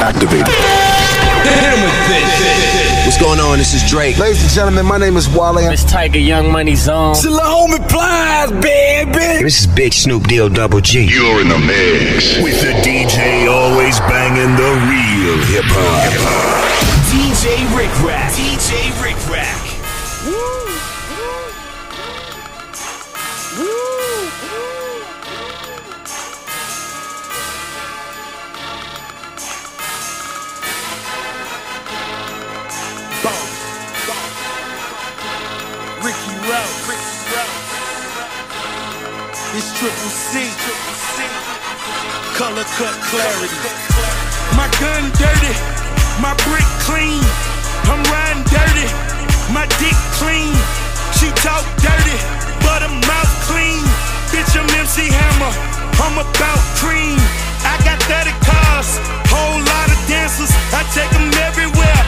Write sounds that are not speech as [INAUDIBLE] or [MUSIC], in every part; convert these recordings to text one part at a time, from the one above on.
activated. Hit him with this. What's going on? This is Drake. Ladies and gentlemen, my name is Wale. It's Tiger Young Money Zone. It's the homie Plies, baby. This is Big Snoop Deal Double G. You're in the mix with the DJ always banging the real hip hop. DJ Rik Rak. DJ Rik Rak. Triple C. Color cut clarity. My gun dirty. My brick clean. I'm riding dirty. My dick clean. She talk dirty, but her mouth clean. Bitch, I'm MC Hammer. I'm about cream. I got 30 cars, whole lot of dancers. I take them everywhere.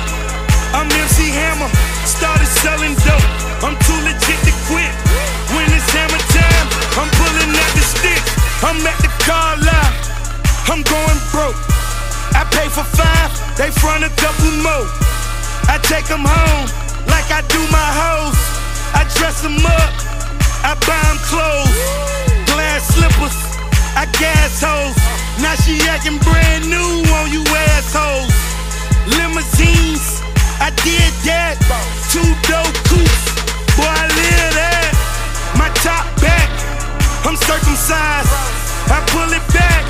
I'm MC Hammer, started selling dope. I'm too legit to quit. I'm pulling out the stick. I'm at the car lot. I'm going broke. I pay for five, they front a couple more. I take them home like I do my hoes. I dress them up, I buy them clothes. Glass slippers, I gas hoes. Now she acting brand new on you assholes. Limousines, I did that. Two dope coupes, boy, I live that. My top back, I'm circumcised. I pull it back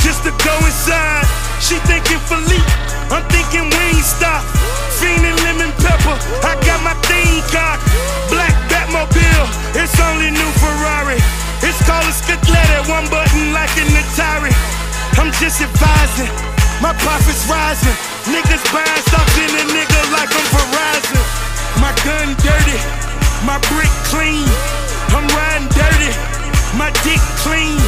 just to go inside. She thinking Philippe, I'm thinking Wingstop. Fiendin' lemon pepper, I got my thing cocked. Black Batmobile, it's only new Ferrari. It's called a Scaglietti, one button like an Atari. I'm just advising, my profits rising. Niggas buying stocks in a nigga like I'm Verizon. My gun dirty, my brick clean. I'm riding dirty, my dick clean.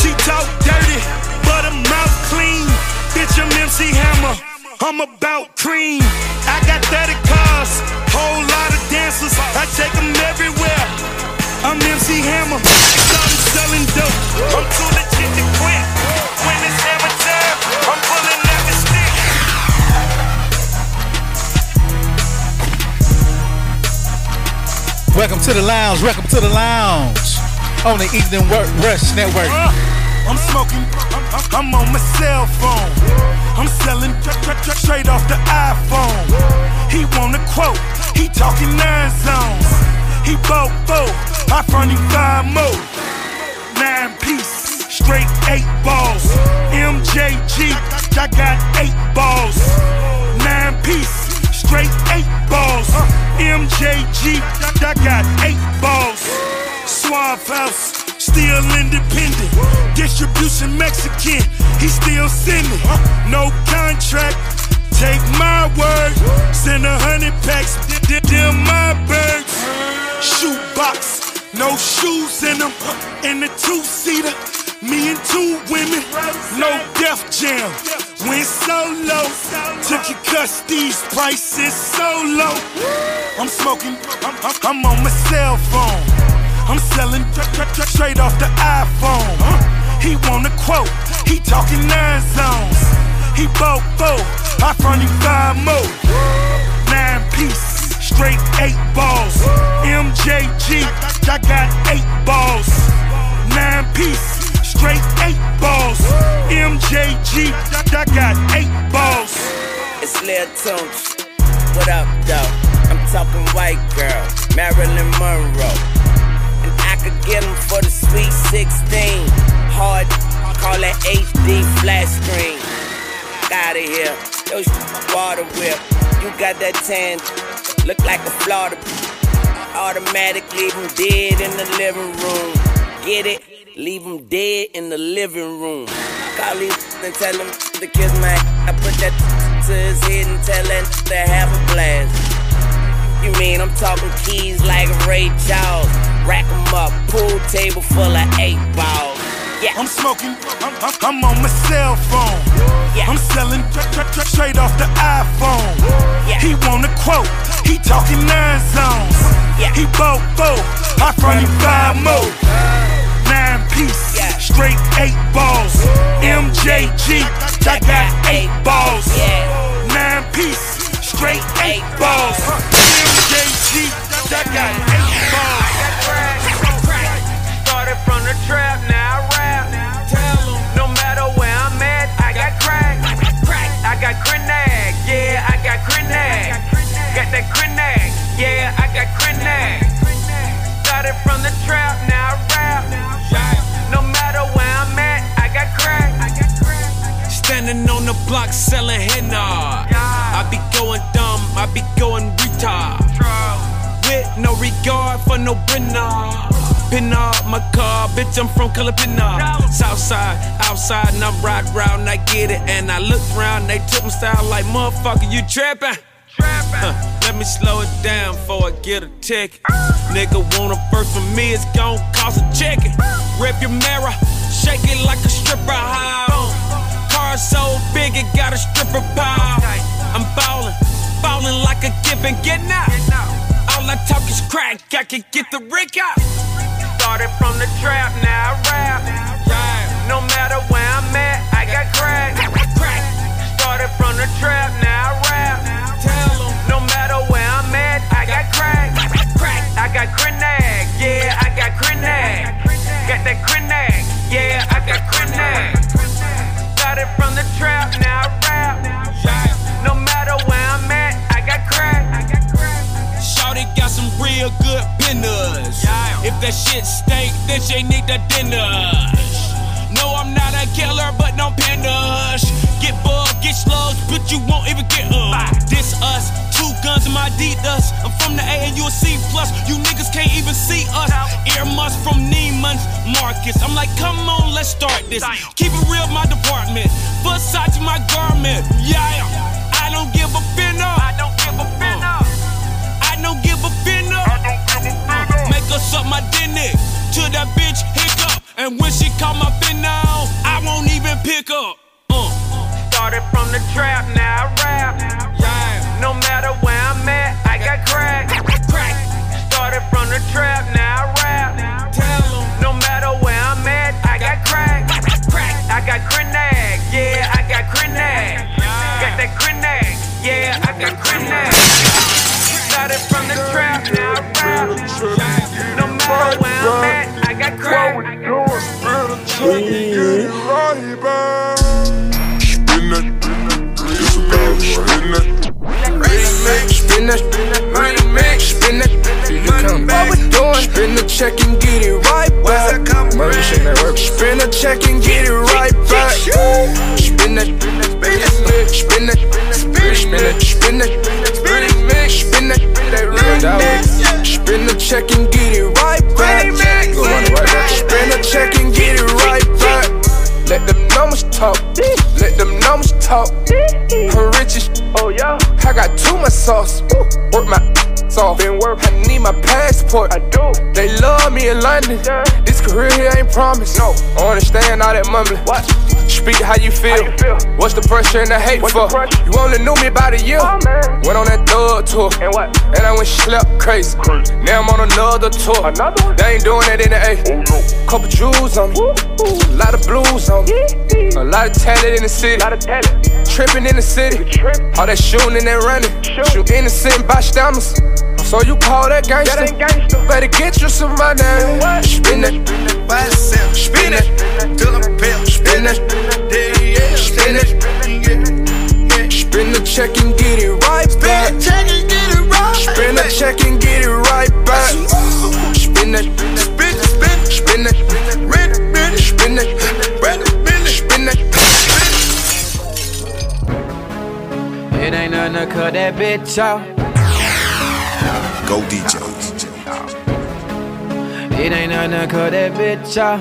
She talk dirty, but her mouth clean. Bitch, I'm MC Hammer. I'm about cream. I got 30 cars, whole lot of dancers. I take them everywhere. I'm MC Hammer, I'm selling dope. I'm too legit to quit. When it's hammer time, I'm pulling out the stick. Welcome to the lounge. Welcome to the lounge on the Evening Work Rush Network. Uh, I'm smoking, I'm, I'm on my cell phone. I'm selling tr- tr- tr- straight off the iPhone. He want a quote, he talking nine zones. He bought four, I front him five more. Nine piece, straight eight balls. MJG, I got eight balls. Nine piece, straight eight balls. MJG, I got eight balls. Suave House, still independent. Distribution Mexican, he still sending. No contract, take my word. Send a hundred packs, them my birds. Shoe box, no shoes in them. In the two seater, me and two women. No death Jam, went solo. Took your these prices so low. I'm smoking, I'm, I'm on my cell phone. I'm selling tr- tr- tr- straight off the iPhone. He want a quote, he talking nine zones. He bought four, I front him five more. Nine piece, straight eight balls. MJG, I got eight balls. Nine piece, straight eight balls. MJG, I got eight balls. It's Lil Tunes. What up, though? I'm talking white girl, Marilyn Monroe. Could get 'em for the sweet 16. Hard, call it HD flat screen. Outta here. Yo, water whip. You got that tan, look like a Florida. Automatic, leave dead in the living room. Get it? Leave 'em dead in the living room. Call these and tell him to kiss my I put that to his head and tell him to have a blast. You mean I'm talking keys like Ray Charles? Rack 'em up, pool table full of eight balls. Yeah. I'm smoking, I'm, I'm, I'm on my cell phone. Yeah. I'm selling tr- tr- tr- straight off the iPhone. Yeah. He want a quote, he talking nine zones. Yeah. He bought four, I front him five more. nine piece, straight eight balls. MJG, I got eight balls. Yeah. Nine piece, straight eight balls. MJG, I got eight. Started from the trap, now I rap. No matter where I'm at, I got crack. I got grenade, yeah, I got grenade. Got that grenade, yeah, I got grenade. Started from the trap, now I rap. No matter where I'm at, I got crack. Standing on the block selling henna. I be going dumb, I be going retard. With no regard for no brinner. Pin up my car, bitch, I'm from Calipina. Southside, outside, and I'm ride round, I get it. And I look around, they took my style like, motherfucker, you trapping? Huh, let me slow it down before I get a ticket. Nigga want a first from me, it's gon' cost a chicken. Rip your mirror, shake it like a stripper high. Car so big, it got a stripper pile. I'm ballin', ballin' like a and getting out. All I talk is crack, I can get the rig out. Started from the trap, now I rap. No matter where I'm at, I got crack. Started from the trap, now I rap. No matter where I'm at, I got crack. I got grenade, yeah, I got grenade. Got that grenade, yeah, I got grenade. Started from the trap, now I rap. Shawty got some real good pinners. If that shit stink, then she need the dinner. No, I'm not a killer, but no pinners. Get bug, get slugs, but you won't even get us. This us, two guns in my Adidas. I'm from the A and you a C plus. You niggas can't even see us. Earmuffs from Neiman's Marcus. I'm like, come on, let's start this. Keep it real, my department. Versace, my garment. Yeah, I don't give a finna. I don't don't give a finna. Make her suck my dinner till that bitch hiccup. And when she call my finna, I won't even pick up. Uh. Started from the trap, now I rap. No matter where I'm at, I got crack. Started from the trap, now I rap. No matter where I'm at, I got crack. I got grenade, yeah, I got grenade. Check and get it right back. Murder shit network. Spin the check and get it right back. Spin that, spin that, spin that, spin that, spin that, spin that, spin that. Spin the check and get it right back. Go run it right back. Spin the check and get it right back. Let them numbers talk. Let them numbers talk. Her riches. Oh yeah. I got too much sauce. Work my off. Been work. I need my passport. I do. They love me in London. This career here ain't promised. No. I understand all that mumbling. What? Speak how you feel. What's the pressure and the hate for? You only knew me about a year. Oh, went on that thug tour. And what? And I went slept crazy. Now I'm on another tour. Another one? They ain't doing that in the A. Oh, Couple jewels on me. A lot of blues on me. A lot of talent in the city. Tripping in the city. All that shooting and that running. Shoot innocent bystanders. So you call that gangster? Better get you some money. Spin that, spin that, till I'm pale. Spin that, spin that, spin the check and get it right back. Spin the check and get it right back. Spin that, spin, it, spin, it, spin that, spin that, spin that. Red, red, spin that, red, red. It ain't nothing to cut that bitch off. Go DJ. It ain't nothing to cut that bitch off.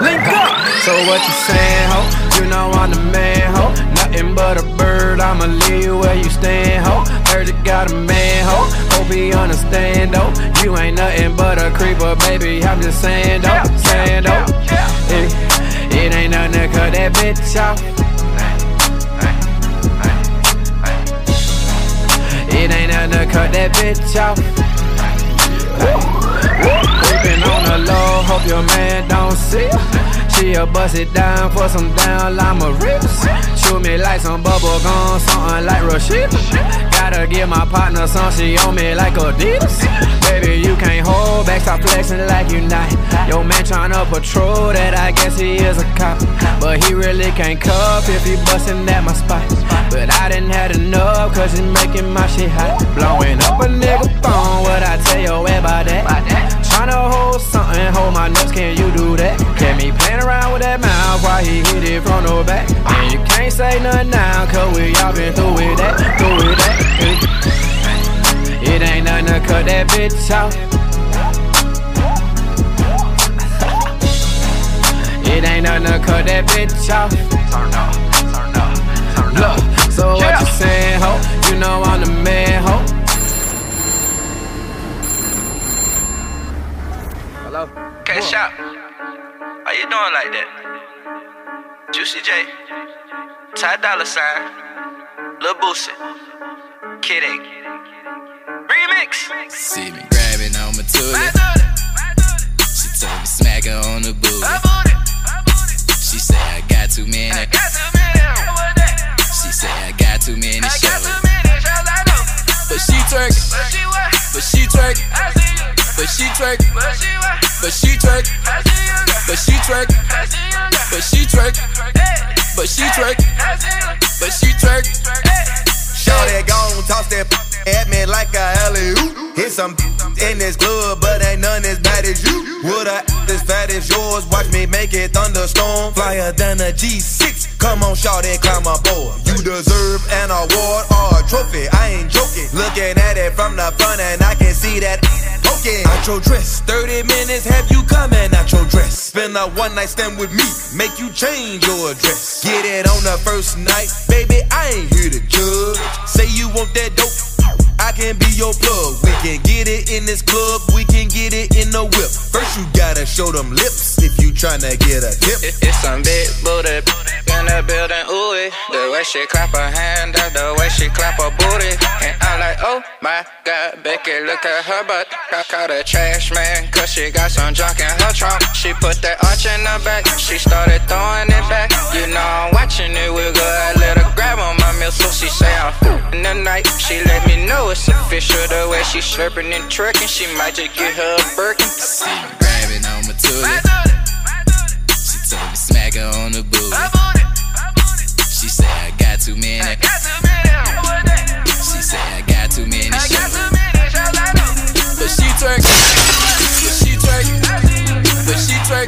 Link up. So what you saying, ho? You know I'm the man, ho. Nothing but a bird. I'ma leave you where you stand, ho. Heard you got a man, ho. Hope he understand, though. You ain't nothing but a creeper, baby. I'm just saying, though. Saying, though. It, it ain't nothing to cut that bitch off. To cut that bitch off. Creeping on the low hope your man don't see She'll bust it down for some down llama rips. Shoot me like some bubble gum, something like Rashida. Gotta give my partner some, she on me like Adidas. Baby, you can't hold back, stop flexing like you not. Yo, man tryna patrol that, I guess he is a cop. But he really can't cuff if he bustin' at my spot. But I didn't had enough, cause it's making my shit hot. Blowing up a nigga phone, what I tell you about that? Tryna hold something, hold my nuts, can you do that? Get me playing around with that mouth while he hit it from the back. And you can't say nothing now, cause we all been through with that, through with that. It ain't nothing to cut that bitch off. It ain't nothing to cut that bitch off. Look, so what you saying, ho? You know I'm the man, ho. Hello? Cash out. How you doing like that? Juicy J. Ty Dollar Sign. Lil Boosie. Kidding. Remix. See me grabbing on my tootie. She told me smack her on the booty. She say I got too many. Twerking. But she twerking. But she twerking. But she twerking. But she twerking. But she twerking. But she twerking. But she twerking. Shorty gon' toss that at me like a alley oop. Hit some in this club, but ain't none as bad as you. Would I as fat as yours? Watch me make it thunderstorm. Flyer than a G6. Come on, shorty, climb aboard. You deserve an award or a trophy. I ain't joking. Looking at it from the front, and I can see that out your dress. 30 minutes have you coming out your dress. Spend a one night stand with me, make you change your address. Get it on the first night, baby. I ain't here to judge. Say you want that dope. I can be your plug. We can get it in this club, we can get it in the whip. First, you gotta show them lips if you tryna get a tip. It, it's some big booty in the building, ooh it. The way she clap her hand, that's the way she clap her booty. And I'm like, oh my god, Becky, look at her butt. I caught a trash man, cause she got some junk in her trunk. She put that arch in her back, she started throwing it back. You know I'm watching it with her, I let her grab on my meal, so She say I'm the night, she let me know it's official. The way she slurping and twerking, she might just get her a Birkin. See me grabbing on my tootie. She told me smack her on the booty. She say I got too many. She say I got too many. But she twerking. But she twerking. But she twerking.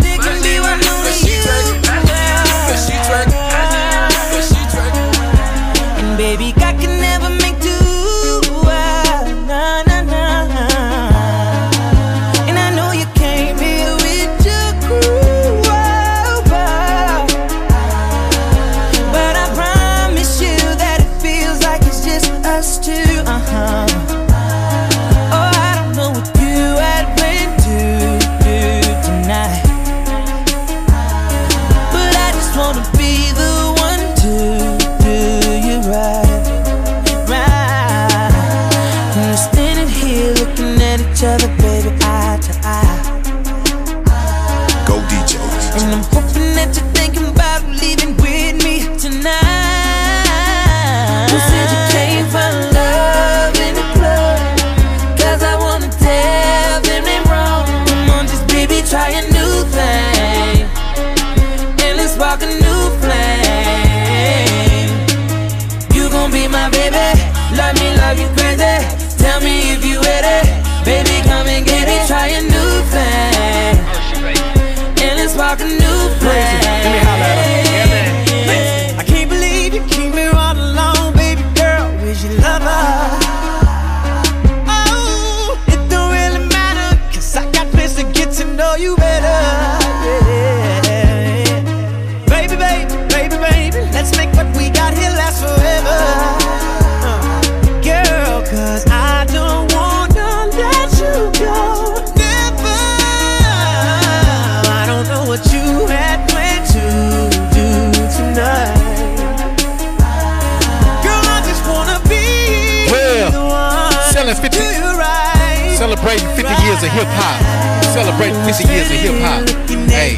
Years of hip hop. Celebrating 50 years of hip hop. Hey,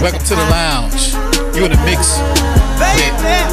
welcome to the lounge. You in the mix with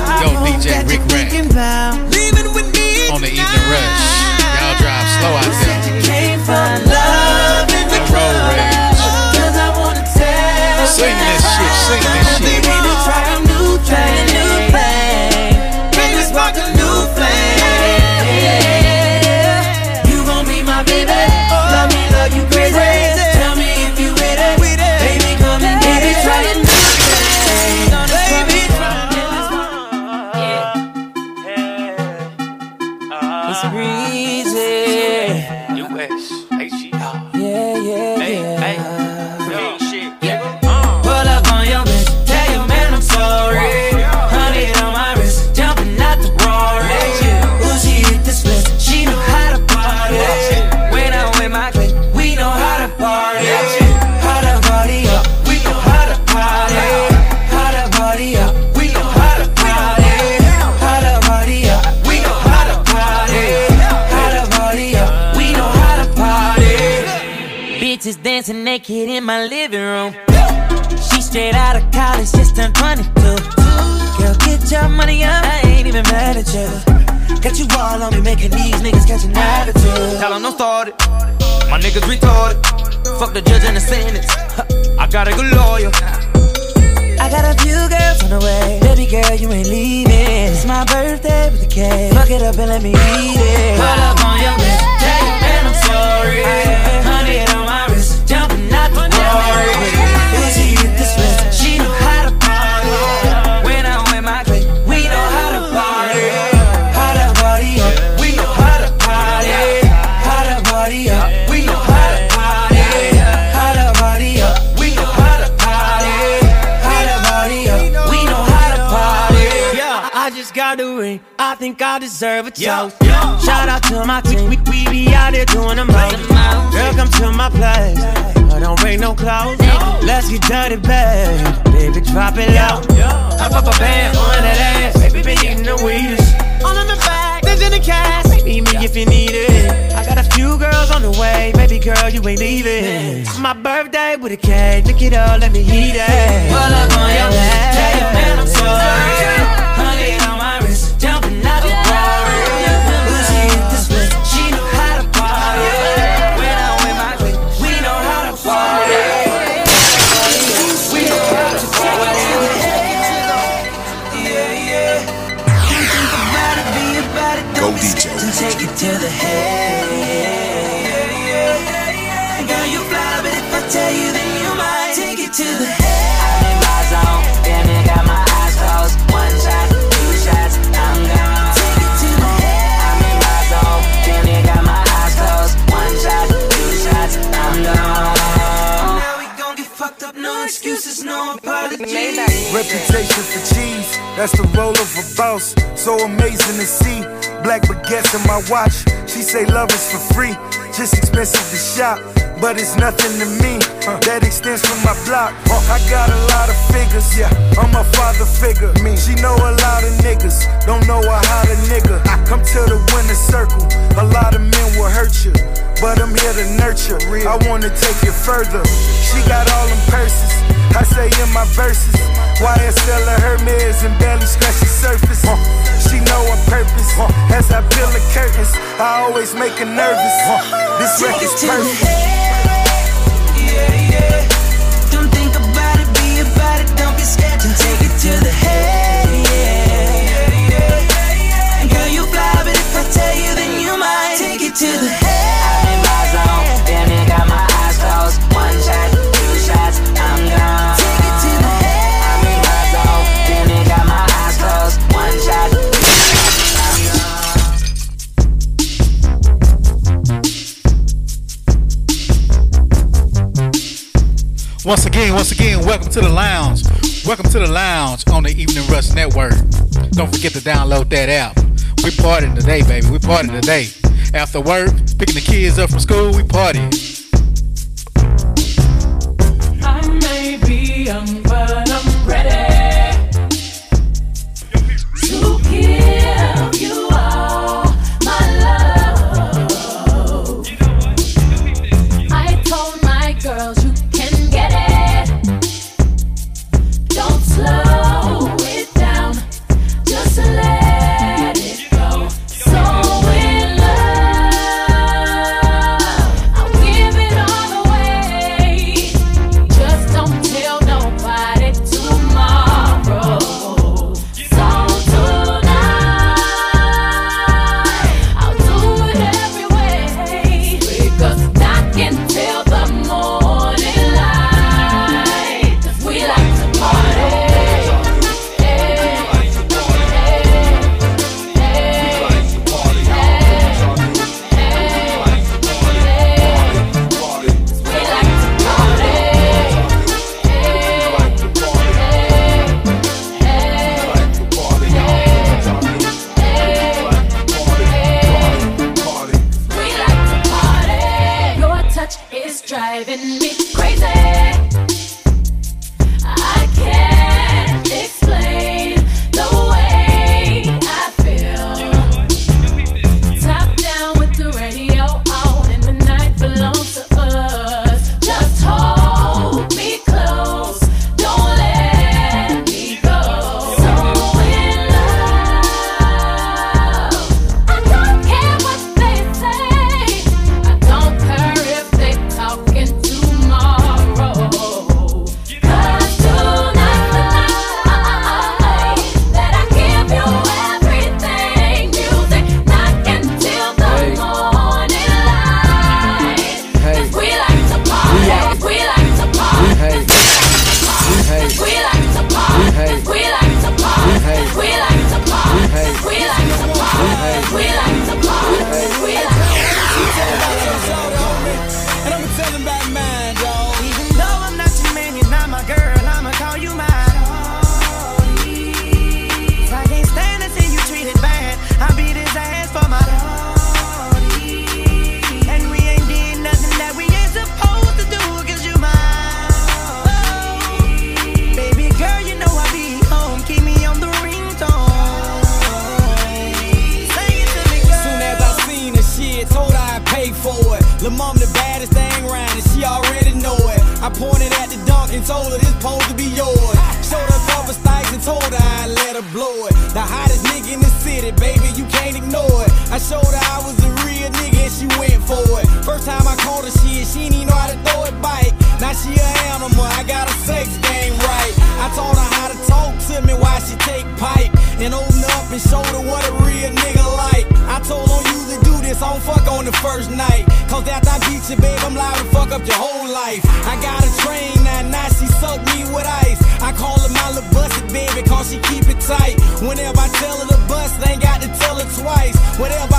let me eat it. Think I deserve a toast. Shout out to my team. We, we be out there doing the most. Girl, come to my place. I don't bring no clothes. Let's get dirty, babe. Baby, drop it low. Hop up a band on that ass. Baby, been eating the weedest. All in the bag, there's in the cash. Meet me if you need it. I got a few girls on the way. Baby girl, you ain't leaving. My birthday with a cake. Look it up, let me eat it. Pull up on your your man I'm sorry. Reputation for cheese, that's the role of a boss. So amazing to see. Black baguettes in my watch. She say love is for free, just expensive to shop. But it's nothing to me. That extends from my block. I got a lot of figures. Yeah, I'm a father figure. Me. She know a lot of niggas. Don't know a how to nigga. Come to the winner circle. A lot of men will hurt you. But I'm here to nurture. I wanna take it further. She got all them purses. I say in my verses. why YSL of Hermes and barely scratch the surface. She know her purpose. As I peel the curtains, I always make her nervous. This record's perfect. Again, once again, welcome to the lounge. Welcome to the lounge on the Evening Rush Network. Don't forget to download that app. We partying today, baby. We partying today. After work, picking the kids up from school, we partying. Baby, you can't ignore it. I showed her I was a real nigga and she went for it. First time I called her shit, she didn't know how to throw it back. Now she a animal, I got a sex game right. I taught her how to talk to me while she take pipe. And open up and show her what a real nigga like. I told her you to do this, I don't fuck on the first night. Cause after I beat you, babe, I'm liable to fuck up your whole life. I got a train now, now she suck me with ice. I call her my little busted baby, cause she keep it tight. Whenever I tell her to Whatever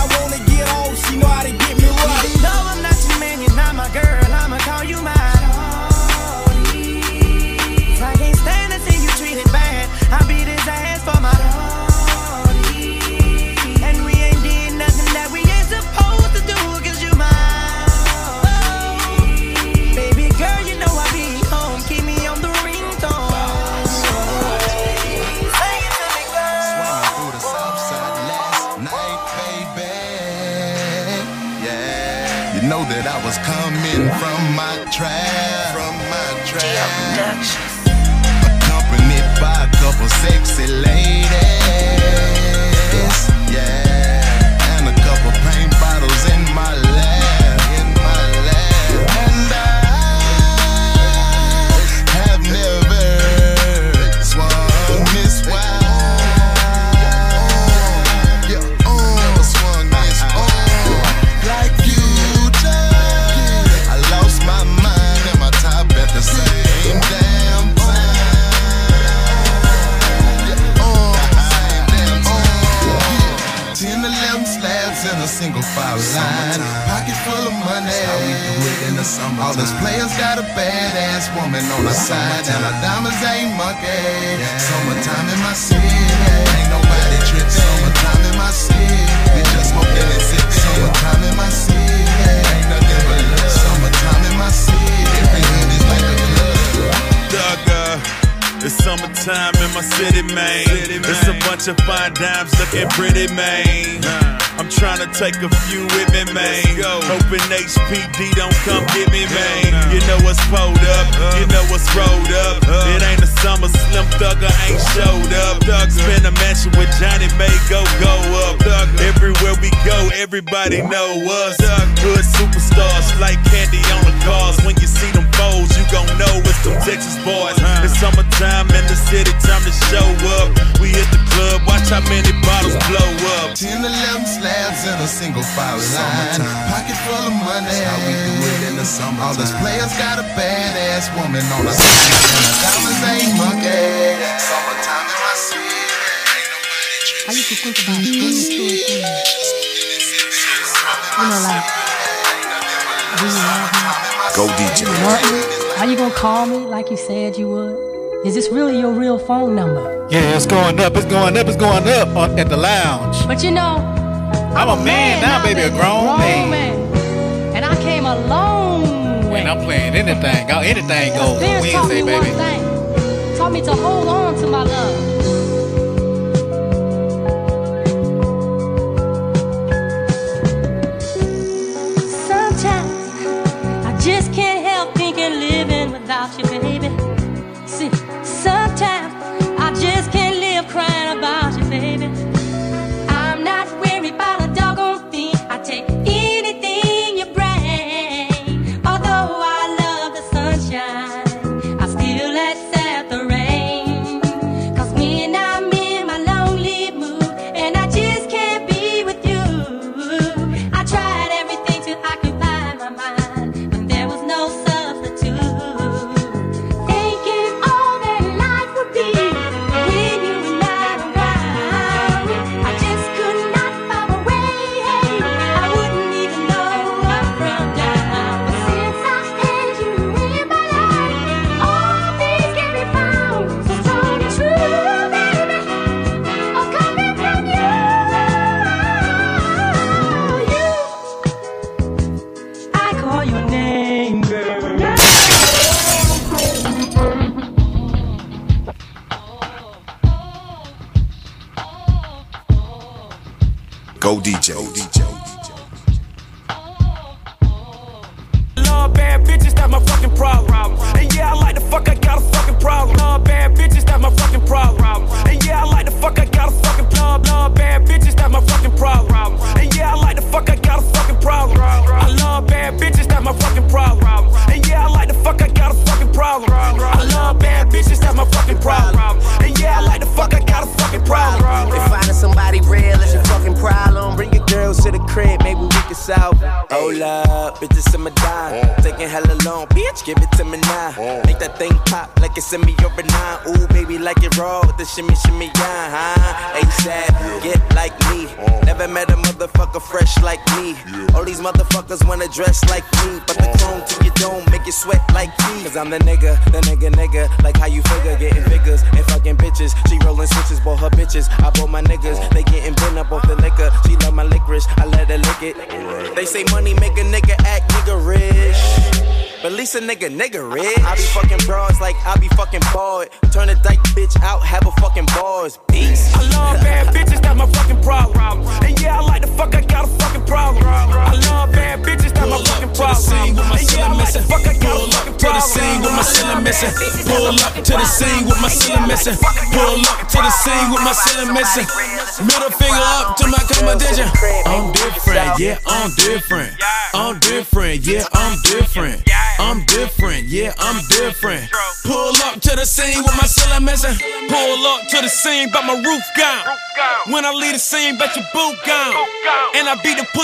All those players got a badass woman on the side, and our diamonds ain't monkey. Summertime in my city, ain't nobody tripping. Summertime in my city, we just smoking and sipping. Summertime in my city, ain't nothing but love. Summertime in my city, every hood is like a club. Duggar. It's summertime in my city, man. It's a bunch of fine dimes looking pretty, man. I'm trying to take a few with me, man. Hoping HPD don't come get me, man. You know what's pulled up, you know what's rolled up. It ain't a summer Slim Thugga ain't showed up. Spend a mansion with Johnny May, go go up. Everywhere we go, everybody know us. Good superstars like candy on the cars. When you see them foes, you gon' know it's them Texas boys. It's summertime in the city, time to show up. We hit the club, watch how many bottles blow up. 10, 11 slabs in a single file line. Pocket full of money. how we do it in the summer. All those players got a badass woman on the side. And the diamonds ain't monkey. Summertime in my city. I used to think about going through a thing. You know, like, do you love me? Go DJ. You want me? Are you gonna call me like you said you would? Is this really your real phone number? Yeah, it's going up, it's going up, it's going up on, at the lounge. But you know, I'm a man now, baby, a grown man. And I came a long way. And I'm playing anything, anything goes on Parents taught me Wednesday, baby. Taught me to hold on to my love.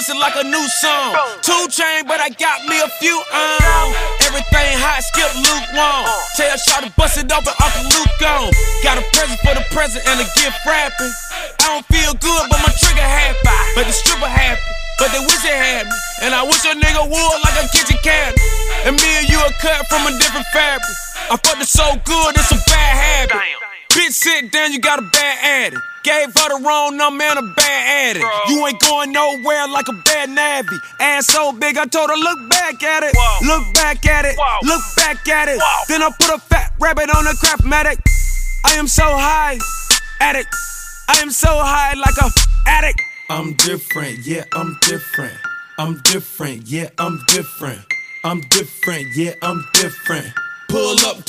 Pussy like a new song. Two chain, but I got me a few um. on. Everything hot, skip lukewarm. Tell Shaw to bust it open, Uncle Luke gone. Got a present for the present and a gift wrapping. I don't feel good, but my trigger happy. But the stripper happy. But they wish they had me. And I wish a nigga would like a kitchen cabinet. And me and you are cut from a different fabric. I fucked it so good, it's a bad habit. Bitch, sit down, you got a bad addict. Gave her the wrong number and a bad bad nabby. Ass so big, I told her, look back at it. Look back at it. Look back at it. Then I put a fat rabbit on a crap medic. I am so high, addict. I am so high like a addict. I'm different, yeah, I'm different. I'm different, yeah, I'm different. I'm different, yeah, I'm different.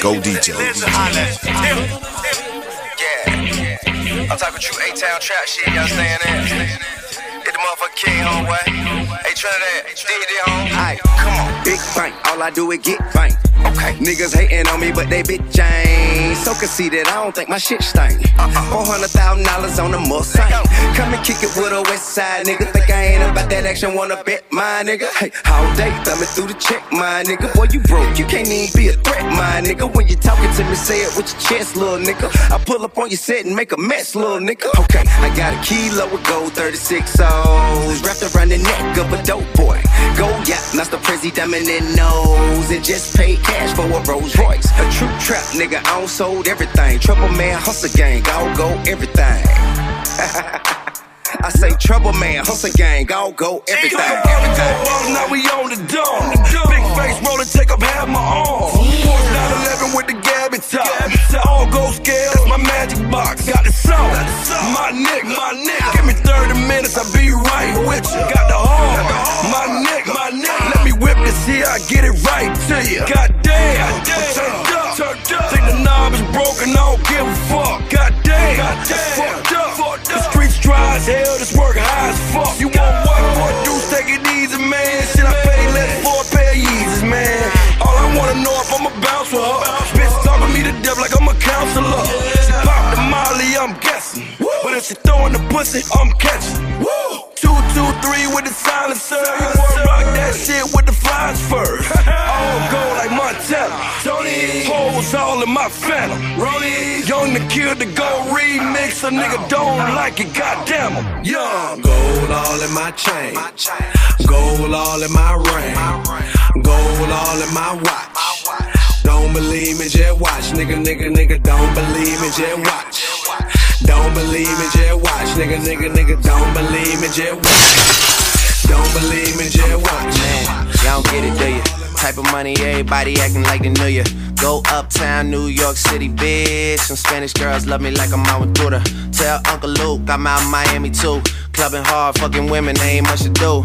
Go DJ. Yeah. I'm talking true A-Town trap shit, you understand that? The king, homeboy. Hey, Trinidad, dig it, home. Aight, come on, big bank. All I do is get bank. Okay. Niggas hating on me, but they bitch ain't. So conceited, I don't think my shit stank. Uh-uh. Four hundred thousand dollars on the Mustang. Come and kick it with a West Side nigga. Think I ain't about that action, wanna bet my nigga. Hey, all day thumbing through the check, my nigga. Boy, you broke, you can't even be a threat, my nigga. When you talking to me, say it with your chest, little nigga. I pull up on your set and make a mess, little nigga. Okay, I got a kilo of gold 36 O's wrapped around the neck of a dope boy. Go yeah, Prezi diamond in nose and just paid cash for a Rolls Royce. A true trap nigga, I don't sold everything. Trouble man, hustle gang, I'll go everything. [LAUGHS] I say trouble man, hustle gang, I'll go everything. everything. now we on the dome. Big face roller, take up half my arm. Porsche 911 with the Gabby top. All gold scales, my magic box. Got the song, my nigga, my nigga. Give me 30 minutes, I'll be right with you. Got the horn, my nigga, my nigga. Let me whip this here, I get it right to you. Goddamn, I'm turned up, turned up. Think the knob is broken, I don't give a fuck. Goddamn, I'm fucked up. The streets dry as hell, this work high as fuck. You want what? What dudes take it easy, man? Shit, I pay less for a pair of Yeezys, man. All I wanna know if I'm a bounce with her. Bitch talking me to death like I'm a counselor. She pop the molly, I'm guessing. But if she throwing the pussy, I'm catching. Two, two, three with the silencer. You wanna rock that shit with the flies first. [LAUGHS] All gold like Montana. Tony, hoes all in my phantom. Rollie, young to kill the gold remix. A nigga don't like it, goddamn him. Young. Gold all in my chain. Gold all in my ring. Gold all in my watch. Don't believe me, just watch. Nigga, nigga, nigga, don't believe me, just watch. Don't believe me, just watch. Nigga, nigga, nigga, don't believe me, just watch. Don't believe me, just watch. Man, y'all don't get it, do you? Type of money, everybody acting like they knew you. Go uptown, New York City, bitch. Some Spanish girls love me like I'm out with Duda. Tell Uncle Luke I'm out Miami too. Clubbing hard, fucking women, ain't much to do.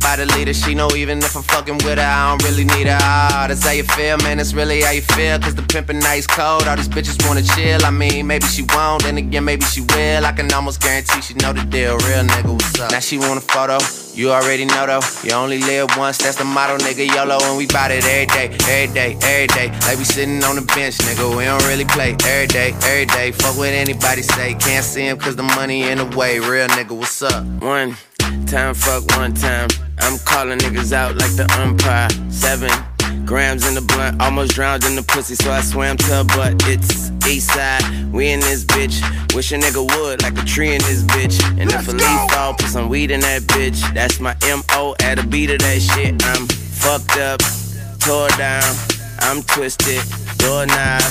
by the leader. She know even if I'm fucking with her, I don't really need her. Ah, that's how you feel, man. That's really how you feel. Cause the pimpin' nice cold. All these bitches wanna chill. I mean, maybe she won't, then again, maybe she will. I can almost guarantee she know the deal. Real nigga, what's up? Now she want a photo. You already know though, you only live once, that's the motto, nigga. YOLO, and we bout it every day, every day, every day. Like we sitting on the bench, nigga. We don't really play every day, every day. Fuck what anybody say, can't see him cause the money in the way. Real nigga, what's up? One time, fuck one time. I'm calling niggas out like the umpire. Seven grams in the blunt, almost drowned in the pussy, so I swam to her butt. It's east side, we in this bitch. Wish a nigga would, like a tree in this bitch. And if a leaf fall, put some weed in that bitch. That's my MO at a beat of that shit. I'm fucked up, tore down, I'm twisted, doorknob,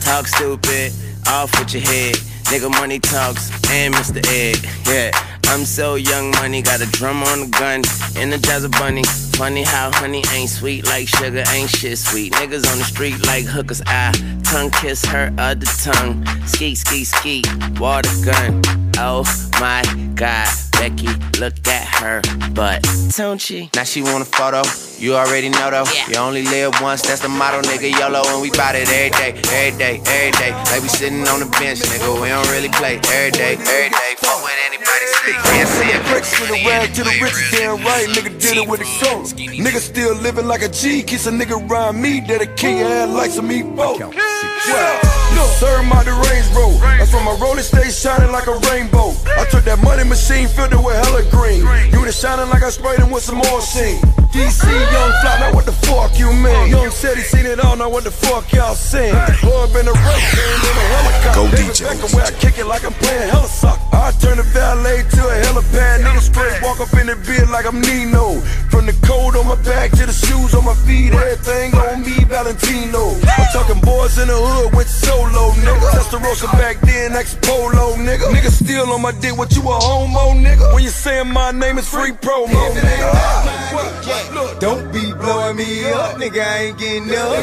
talk stupid, off with your head. Nigga money talks and Mr. Egg, yeah. I'm so young money, got a drum on a gun, energizer bunny. Funny how honey ain't sweet like sugar, ain't shit sweet. Niggas on the street like hookers, I tongue kiss her other tongue. Ski, ski, ski, water gun. Oh my god, Becky, look at her butt. Don't she? Now she want a photo. You already know though. You only live once, that's the motto, nigga. YOLO, and we bout it every day, every day, every day. Like we sitting on the bench, nigga. We don't really play every day, every day. Fuck what anybody say. Can't see it. Bricks from the rag to the riches, damn right. Nigga did it with a soul. Nigga still living like a G. Kiss a nigga around me, that a king ass like some meatball. Yeah. Look, serve my the Range Road. That's why my rolling stay shining like a rainbow. I took that money machine, it with hella green. Unit shining like I sprayed him with some more sheen. DC, young fly, now what the fuck you mean? Young said he seen it all, now what the fuck y'all saying? Boy, been a race, in a helicopter. Go Baby, DJ. Back away, I kick it like I'm playing hella soccer. I turn the valet to a helipad. Niggas straight walk up in the bed like I'm Nino. From the coat on my back to the shoes on my feet, everything on me, Valentino. I'm talking boys in the hood with solo, nigga. Testarossa back then, ex polo, nigga. Nigga still on my dick, what you a homo, nigga? When you saying my name is free promo, nigga. Don't be blowing me up, nigga. I ain't getting up.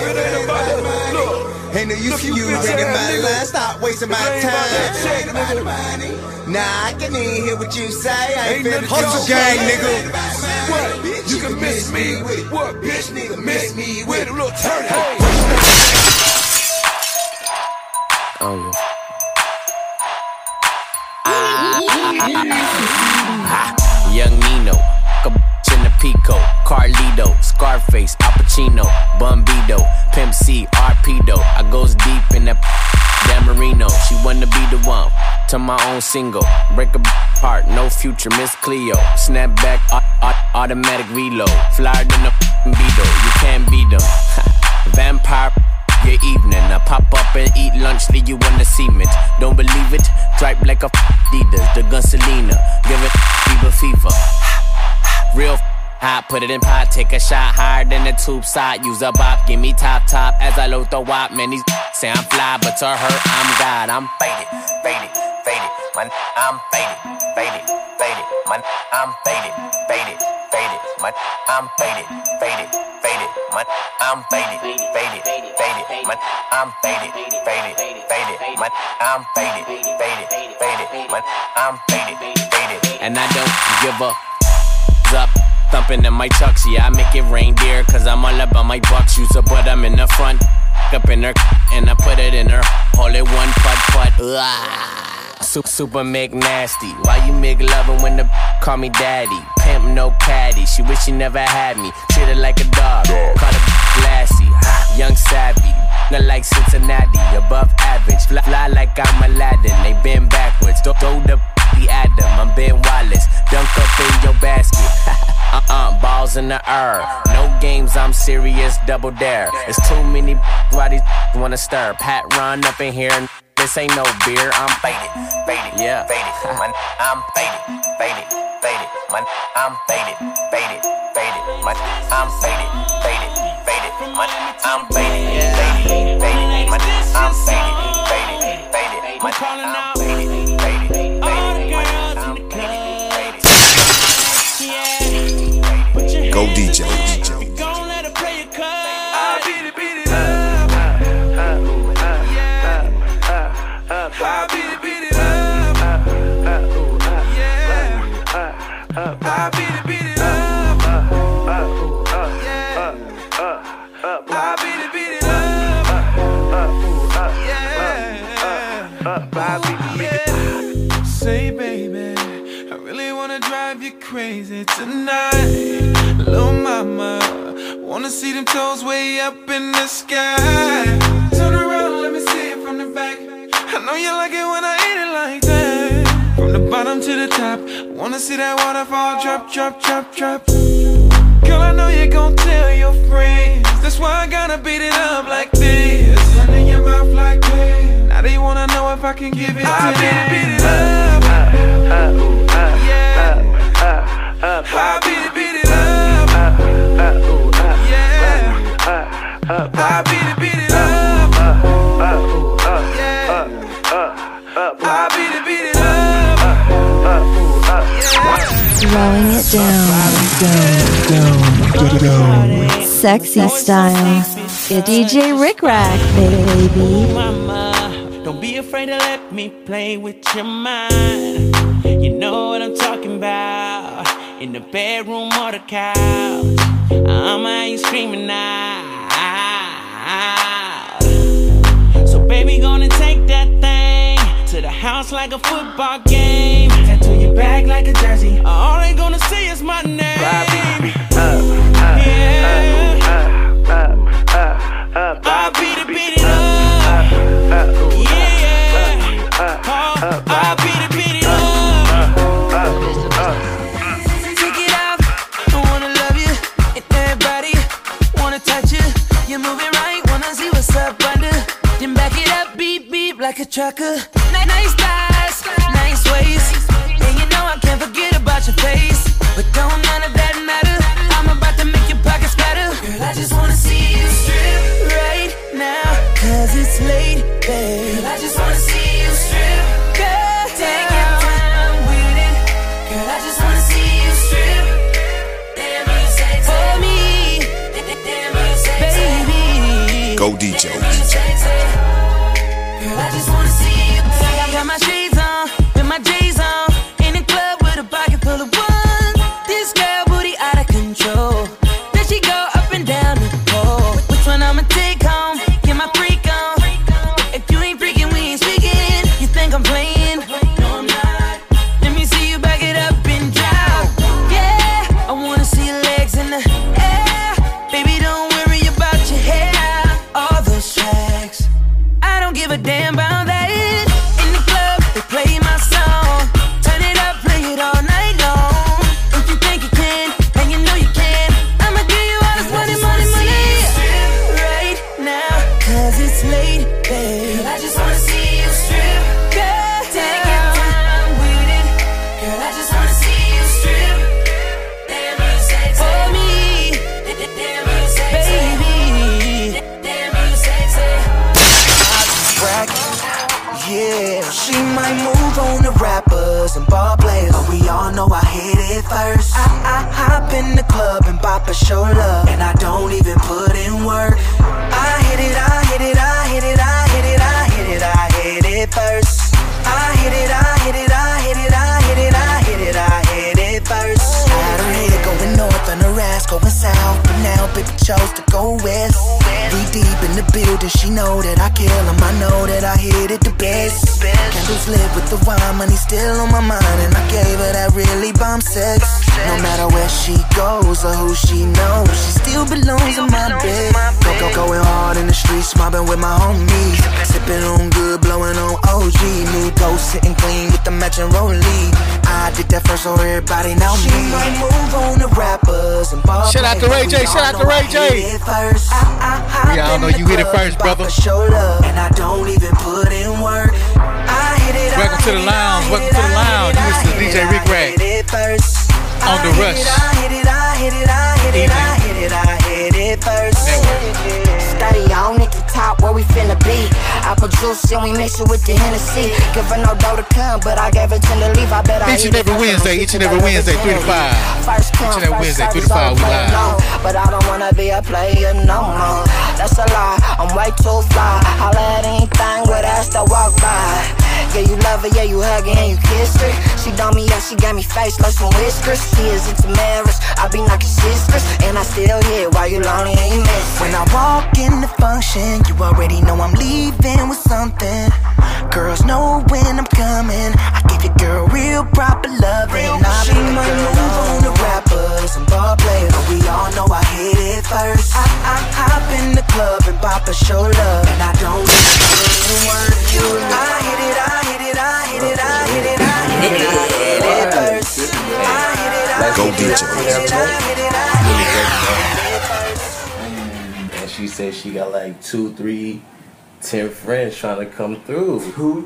Ain't no use to you taking my line. Stop wasting my time. Nah, I can even hear what you say. I ain't finna Hustle joke. gang, nigga. what You can miss me with what, bitch, nigga, miss me with a little turn. Oh, yeah. [LAUGHS] Young Nino, in Pico, Carlito, Scarface, Al Pacino, Bumbido, Pimp C, Arpedo. I goes deep in that [LAUGHS] Dan Marino. She wanna be the one to my own single. Break a heart, no future, Miss Cleo. Snap back, au- au- automatic reload. Flyer than a [LAUGHS] Beetle, you can't beat them. Vampire your evening. I pop up and eat lunch, leave you on the cement. Don't believe it? Stripe like a Adidas, the gun Selena. Give it fever fever. Real hot, put it in pot, take a shot higher than the tube side. Use a bop, give me top top as I load the wop. Man, these [LAUGHS] say I'm fly, but to her, I'm God. I'm faded, faded, faded. Man, I'm faded, faded, faded. Man, I'm faded, faded, faded. Man, I'm faded, faded, faded. I'm faded, faded, faded. Man, I'm faded, faded, faded. Man, I'm faded, faded, faded. Man, I'm faded, faded. And I don't give up up. Thumping in my chucks, yeah, I make it reindeer. Cause I'm all about my bucks. Use a but I'm in the front. Up in her, and I put it in her. Hold it one putt putt. Ugh. Super, super McNasty. Why you make loving when the call me daddy? Pimp no caddy. She wish she never had me. Treat her like a dog. Call her glassy. Young savvy. Not like Cincinnati. Above average. Fly, fly like I'm Aladdin. They bend backwards. Throw, throw the the Adam. I'm Ben Wallace. Dunk up in your basket. [LAUGHS] uh-uh, balls in the air. No games, I'm serious, double dare. It's too many why these wanna stir. Pat run up in here and this ain't no beer. I'm faded, faded, yeah, faded. Man, I'm faded, faded, faded. Man, I'm faded, faded, faded. Man, I'm faded, faded, faded. Man, I'm faded, faded, faded. Man, I'm faded, faded, faded. Man, I'm faded, faded, faded. Go DJ. Crazy tonight. Little mama, wanna see them toes way up in the sky. Turn around, let me see it from the back. I know you like it when I eat it like that. From the bottom to the top, wanna see that waterfall drop, drop, drop, drop. Girl, I know you gon' tell your friends. That's why I gotta beat it up like this. Running your mouth like that. Now they wanna know if I can give it I to beat it, beat it up. Yeah. I beat it, beat it up. Yeah. I beat it, beat it up. up up up up I beat it, beat it Throwing it down, Sexy style. It's DJ Rik Rak, baby. Mama, don't be afraid to let me play with your mind. You know what I'm talking about. In the bedroom or the couch. I'ma you screaming out. So baby, gonna take that thing to the house like a football game. Tattoo your back like a jersey. All they gonna see is my name. Yeah. I beat it, up. Yeah. Oh, I beat it, you. Move it right. Wanna see what's up under. Then back it up. Beep, beep like a trucker. Ni- Nice thighs. Nice waist. And you know I can't forget about your face. But don't none of that matter. I'm about to make your pockets scatter. Girl, I just wanna see you Go DJ. Girl, I just wanna see you. I got my I did that first, so everybody know me. She might move on to rappers and ball Shout out to Ray J, shout out to Ray J. We all know you hit it first, brother. And I don't even put in work. I hit it, Welcome to the lounge. Welcome to the lounge. You listen to DJ Rik Rak on the rush. I hit it, I hit it, I hit it, I hit it, I hit it first. Where we finna be. I produce and we mix it with the Hennessy. Give her no dough to come, but I gave her ten to leave. I bet I Each and every Wednesday, each and every Wednesday, 3 to 5. First Each and every Wednesday, 3 to 5, we live. But I don't wanna be a player no more. That's a lie, I'm way too fly. Holla at anything with ass to walk by. Yeah, you love her, yeah, you hug her and you kiss her. She done me up, she got me face like some whiskers. She is into marriage, I be knocking sisters. And I still here while you lonely and you miss When I walk in the function, you already know I'm leaving with something. Girls know when I'm coming. I girl real proper loving. I she might move on to rappers and ball players, but we all know I hit it first. I, I hop in the club and pop a show love, and I don't even put in work. You, I hit it, I hit it, I hit it, I hit it, I hit it, I hit it first. I hit it, I Go hit it, I DJ. hit it, I hit it, I hit it. And she said she got like two, three, ten friends trying to come through. Who?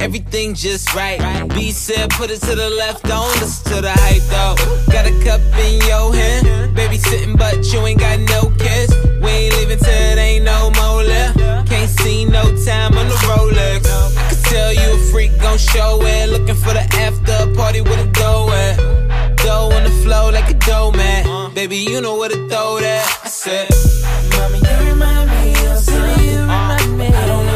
Everything just right. B said, put it to the left, don't listen to the hype though. Got a cup in your hand, baby sitting, but you ain't got no kiss. We ain't leaving till it ain't no more left. Can't see no time on the Rolex. I could tell you a freak gon' show it. Looking for the after party with a dough at. Dough on the flow like a dough man. Baby, you know where to throw that. I said, Mommy, you remind me of something. You remind me. I don't know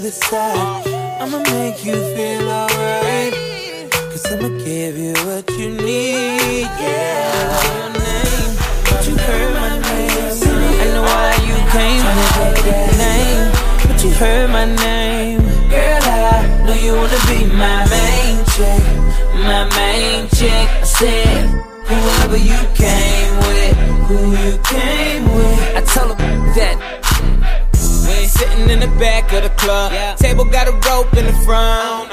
the side. I'ma make you feel alright. Cause I'ma give you what you need. Yeah. Your name. But you heard my name. I know why you came. Get name. But you heard my name. Girl, I know you wanna be my main chick. My main chick. I said, whoever you came with. Who you came with. I told her that. Sitting in the back of the club. Yeah. Table got a rope in the front.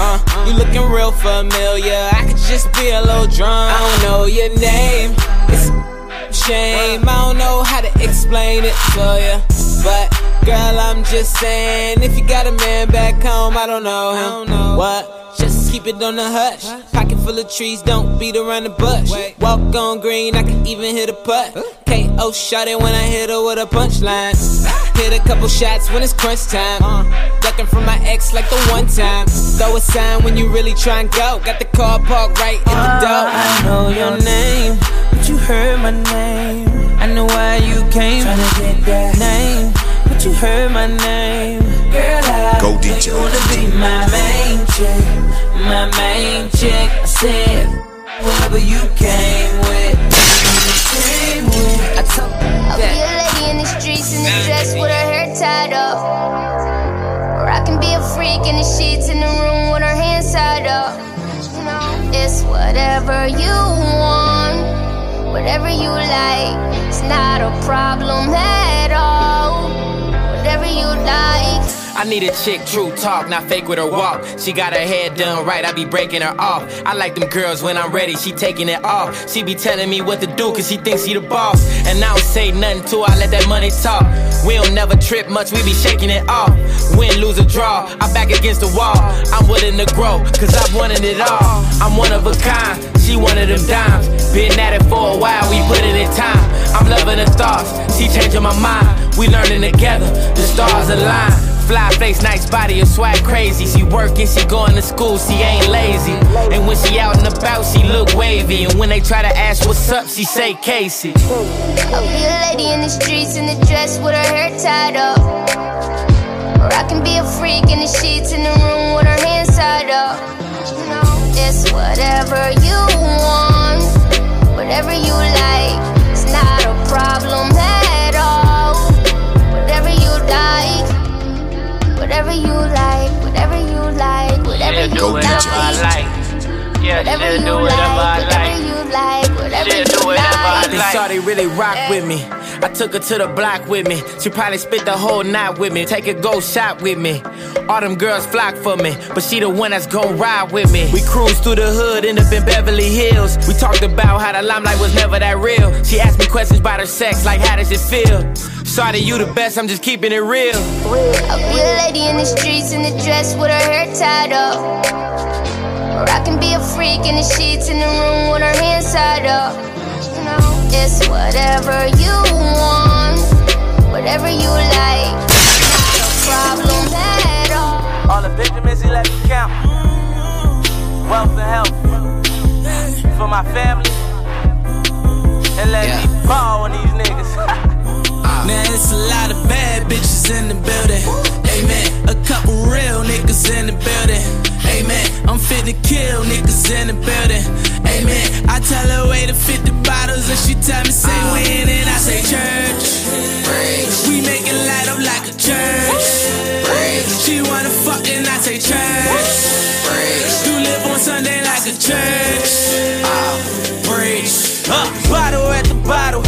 Uh, you looking real familiar. I could just be a little drunk. I don't know your name. It's a shame. I don't know how to explain it to you. But girl, I'm just saying, if you got a man back home, I don't know him. What? Just keep it on the hush. Pocket full of trees, don't beat around the bush. Walk on green, I can even hit a putt. KO shot it when I hit her with a punchline. Hit a couple shots when it's crunch time. Uh. Ducking from my ex like the one time. Throw a sign when you really try and go. Got the car parked right in the door. Ah, I know your name, but you heard my name. I know why you came. Tryna get that name, but you heard my name. Girl, I Go DJ. wanna be my main chick, my main chick. I said, whoever you came with, came. I told I'll be a lady in the streets in a dress with her hair tied up. Or I can be a freak in the sheets in the room with her hands tied up. You know, it's whatever you want, whatever you like. It's not a problem at all. Whatever you like. I need a chick, true talk, not fake with her walk. She got her head done right, I be breaking her off. I like them girls when I'm ready, she taking it off. She be telling me what to do, cause she thinks she the boss. And I don't say nothing to her, I let that money talk. We don't never trip much, we be shaking it off. Win, lose, or draw, I'm back against the wall. I'm willing to grow, cause I've wanted it all. I'm one of a kind, she one of them dimes. Been at it for a while, we put it in time. I'm loving her thoughts, she changing my mind. We learning together, the stars align. Fly face, nice body, a swag crazy. She working, she going to school, she ain't lazy. And when she out and about, she look wavy. And when they try to ask what's up, she say Casey. I'll be a lady in the streets in a dress with her hair tied up. Or I can be a freak in the sheets in the room with her hands tied up. You it's whatever you want, whatever you like. It's not a problem whatever you like, whatever you like, whatever you do like. like. Yeah, Whatever she'll you do whatever I like, like. whatever you like, whatever you do whatever I like. This shawty really rock with me. I took her to the block with me. She probably spent the whole night with me. Take a go shop with me. All them girls flock for me, but she the one that's gon' ride with me. We cruised through the hood, end up in Beverly Hills. We talked about how the limelight was never that real. She asked me questions about her sex, like how does it feel? Shawty, you the best, I'm just keeping it real. I'll be a lady in the streets in a dress with her hair tied up. Or I can be a freak in the sheets in the room with her hands tied up. You know, it's whatever you want, whatever you like. Not a problem at all. All the Benjamins, he let me count. Wealth and health. For my family. And let me ball on these niggas. [LAUGHS] Now it's a lot of bad bitches in the building. Amen. A couple real niggas in the building. Amen. I'm fit to kill niggas in the building. Amen. I tell her way to 50 bottles and she tell me say when and I say church. We make it light up like a church. She wanna fuck and I say church. You live on Sunday like a church. Preach. Uh, bottle at the bottle,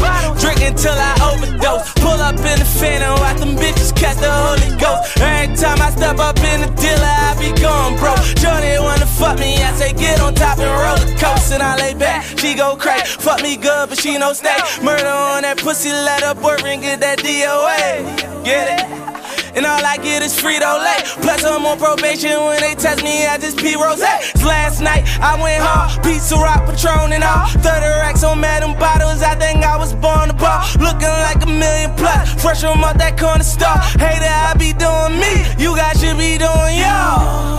until I overdose. Pull up in the phantom, watch them bitches catch the Holy Ghost. Every time I step up in the dealer, I be going broke. Johnny wanna fuck me, I say get on top and roller coaster. And I lay back, she go crazy. Fuck me good, but she no stay. Murder on that pussy, let her boyfriend get that DOA. Get it? And all I get is Frito Lay. Plus, I'm on probation. When they test me, I just pee rose. Last night, I went hard. Pizza rock, Patron, and all. 30 racks on Madam Bottles. I think I was born to ball. Looking like a million plus. Fresh from out that corner store. Hater, I be doing me. You guys should be doing y'all.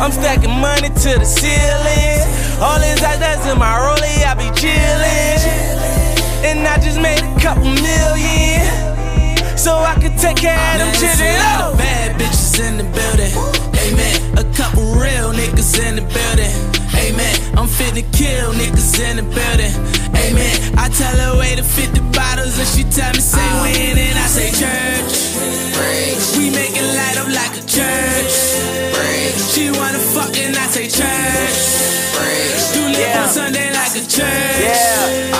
I'm stacking money to the ceiling. All these that's in my rollie, I be chillin'. And I just made a couple million. So I can take care of them children. a lot Oh. of bad bitches in the building. Amen. A couple real niggas in the building. Amen. I'm fit to kill niggas in the building. Amen. I tell her way to 50 bottles and she tell me say oh. when and I say church. We make it light up like a church. She wanna fuck and I say church. You live Yeah. on Sunday like a church. Yeah.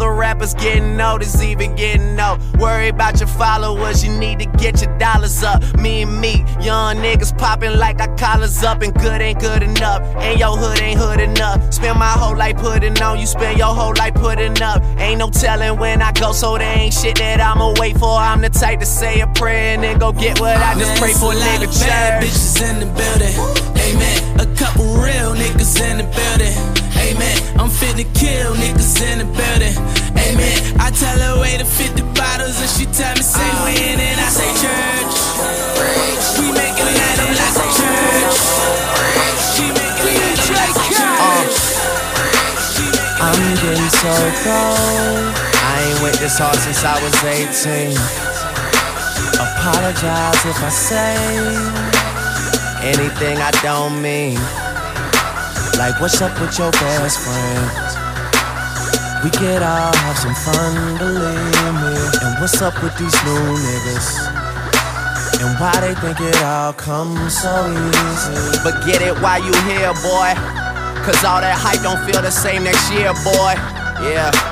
rappers getting noticed, even getting no. Worry about your followers, you need to get your dollars up. Me and me, young niggas popping like our collars up, and good ain't good enough. And your hood ain't hood enough. Spend my whole life putting on, you spend your whole life putting up. Ain't no telling when I go, so there ain't shit that I'ma wait for. I'm the type to say a prayer and then go get what I just Man, pray for, nigga. of bad bitches in the building. Amen. A couple real niggas in the building. Amen. I'm fit to kill niggas in the building. Amen. I tell her wait to 50 bottles and she tell me say when and I say church. We make it land like a church. She make it land like church. Uh, I'm getting so cold. I ain't went this hard since I was 18. Apologize if I say anything I don't mean. Like, what's up with your best friend? We could all have some fun, believe me. And what's up with these new niggas? And why they think it all comes so easy? But get it while you here, boy. Cause all that hype don't feel the same next year, boy. Yeah.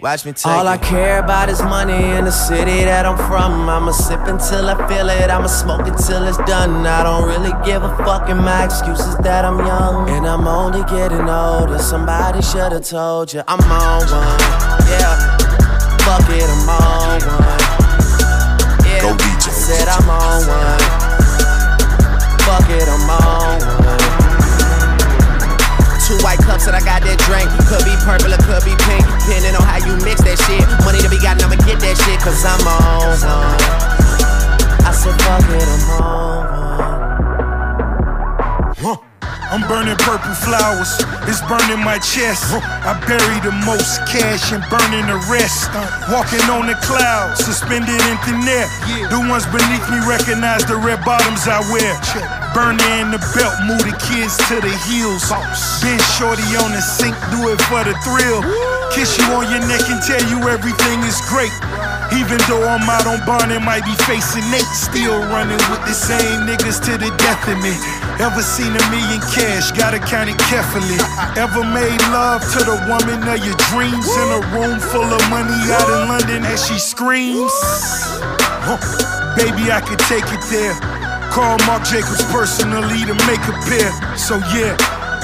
Watch me take All I care about is money in the city that I'm from. I'ma sip until I feel it. I'ma smoke it till it's done. I don't really give a fuck. And my excuse is that I'm young. And I'm only getting older. Somebody should've told you I'm on one. Yeah. Fuck it, I'm on one. Yeah. Go DJ. I said I'm on one. Fuck it, I'm on one. Two white cups that I got that drink. Could be purple or could be pink. Depending on how you mix that shit. Money to be gotten, I'ma get that shit. Cause I'm on one. I said, fuck it, I'm on one. Huh. I'm burning purple flowers, it's burning my chest. I bury the most cash and burning the rest. Uh, walking on the clouds, suspended in thin air. The ones beneath me recognize the red bottoms I wear. Burner in the belt, move the kids to the heels. Been shorty on the sink, do it for the thrill. Kiss you on your neck and tell you everything is great. Even though I'm out on bond and might be facing Nate, still running with the same niggas to the death of me. Ever seen a million cash? Gotta count it carefully. Ever made love to the woman of your dreams in a room full of money out in London as she screams? Baby, I could take it there. Call Marc Jacobs personally to make a pair. So yeah.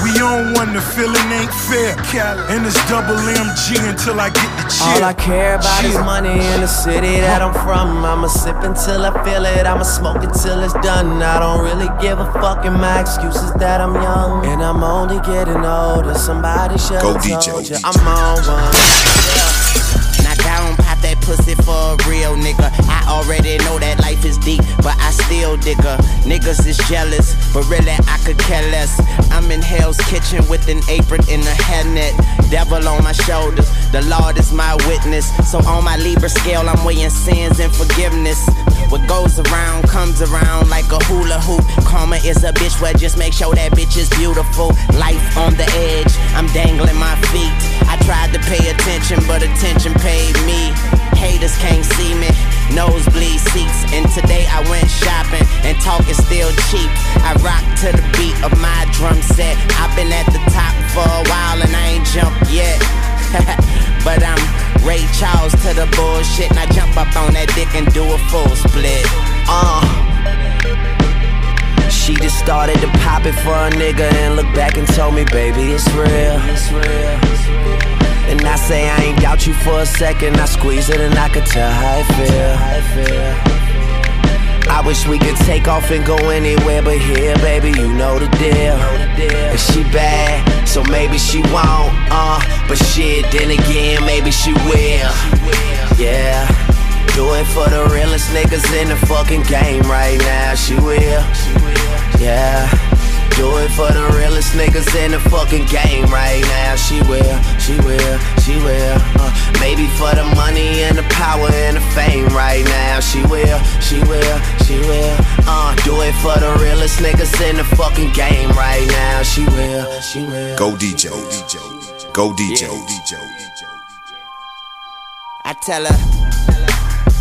We on one, the feeling ain't fair. And it's double MG until I get the cheer. All I care about is money in the city that I'm from. I'ma sip until I feel it. I'ma smoke it till it's done. I don't really give a fuck. And my excuse is that I'm young. And I'm only getting older. Somebody should Go have DJ. you I'm on one. Knock down, pop that pussy for a real nigga. I already know that life is deep, but I still digger. Niggas is jealous, but really I could care less. I'm in Hell's Kitchen with an apron and a hairnet. Devil on my shoulders, the Lord is my witness. So on my Libra scale, I'm weighing sins and forgiveness. What goes around comes around like a hula hoop. Karma is a bitch, well, just make sure that bitch is beautiful. Life on the edge, I'm dangling my feet. I tried to pay attention, but attention paid me. Haters can't see me, nosebleed seats. And today I went shopping, and talk is still cheap. I rock to the beat of my drum set. I've been at the top for a while, and I ain't jumped yet. [LAUGHS] but I'm Ray Charles to the bullshit, and I jump up on that dick and do a full split. Uh. She just started to pop it for a nigga and look back and told me, baby, it's real. It's real. And I say I ain't doubt you for a second. I squeeze it and I could tell how it feel. I wish we could take off and go anywhere but here, baby, you know the deal. And she bad, so maybe she won't, uh. But shit, then again, maybe she will. Yeah. Do it for the realest niggas in the fucking game right now. She will. Yeah. Niggas in the fucking game right now. She will, she will, she will. Uh, maybe for the money and the power and the fame right now. She will, she will, she will. Uh, do it for the realest niggas in the fucking game right now. She will, she will. Go DJ. Go DJ. I tell her,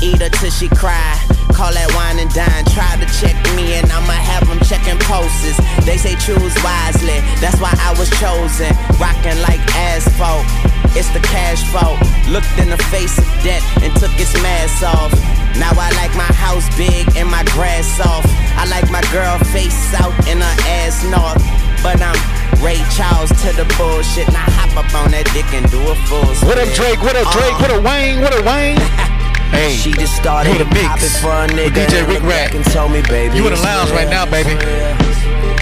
Eat her till she cry. Call that wine and dine. Try to check me and I'ma have them checking pulses. They say choose wisely, that's why I was chosen. Rocking like asphalt. It's the cash fault. Looked in the face of death and took its mask off. Now I like my house big and my grass soft. I like my girl face south and her ass north. But I'm Ray Charles to the bullshit. Now hop up on that dick and do a full. What up, Drake? What up, Drake? What up, uh-huh. Wayne? What up, Wayne? [LAUGHS] Hey, she just started the mix for a nigga DJ Rik Rak. and told me, baby, You in the lounge right now, baby.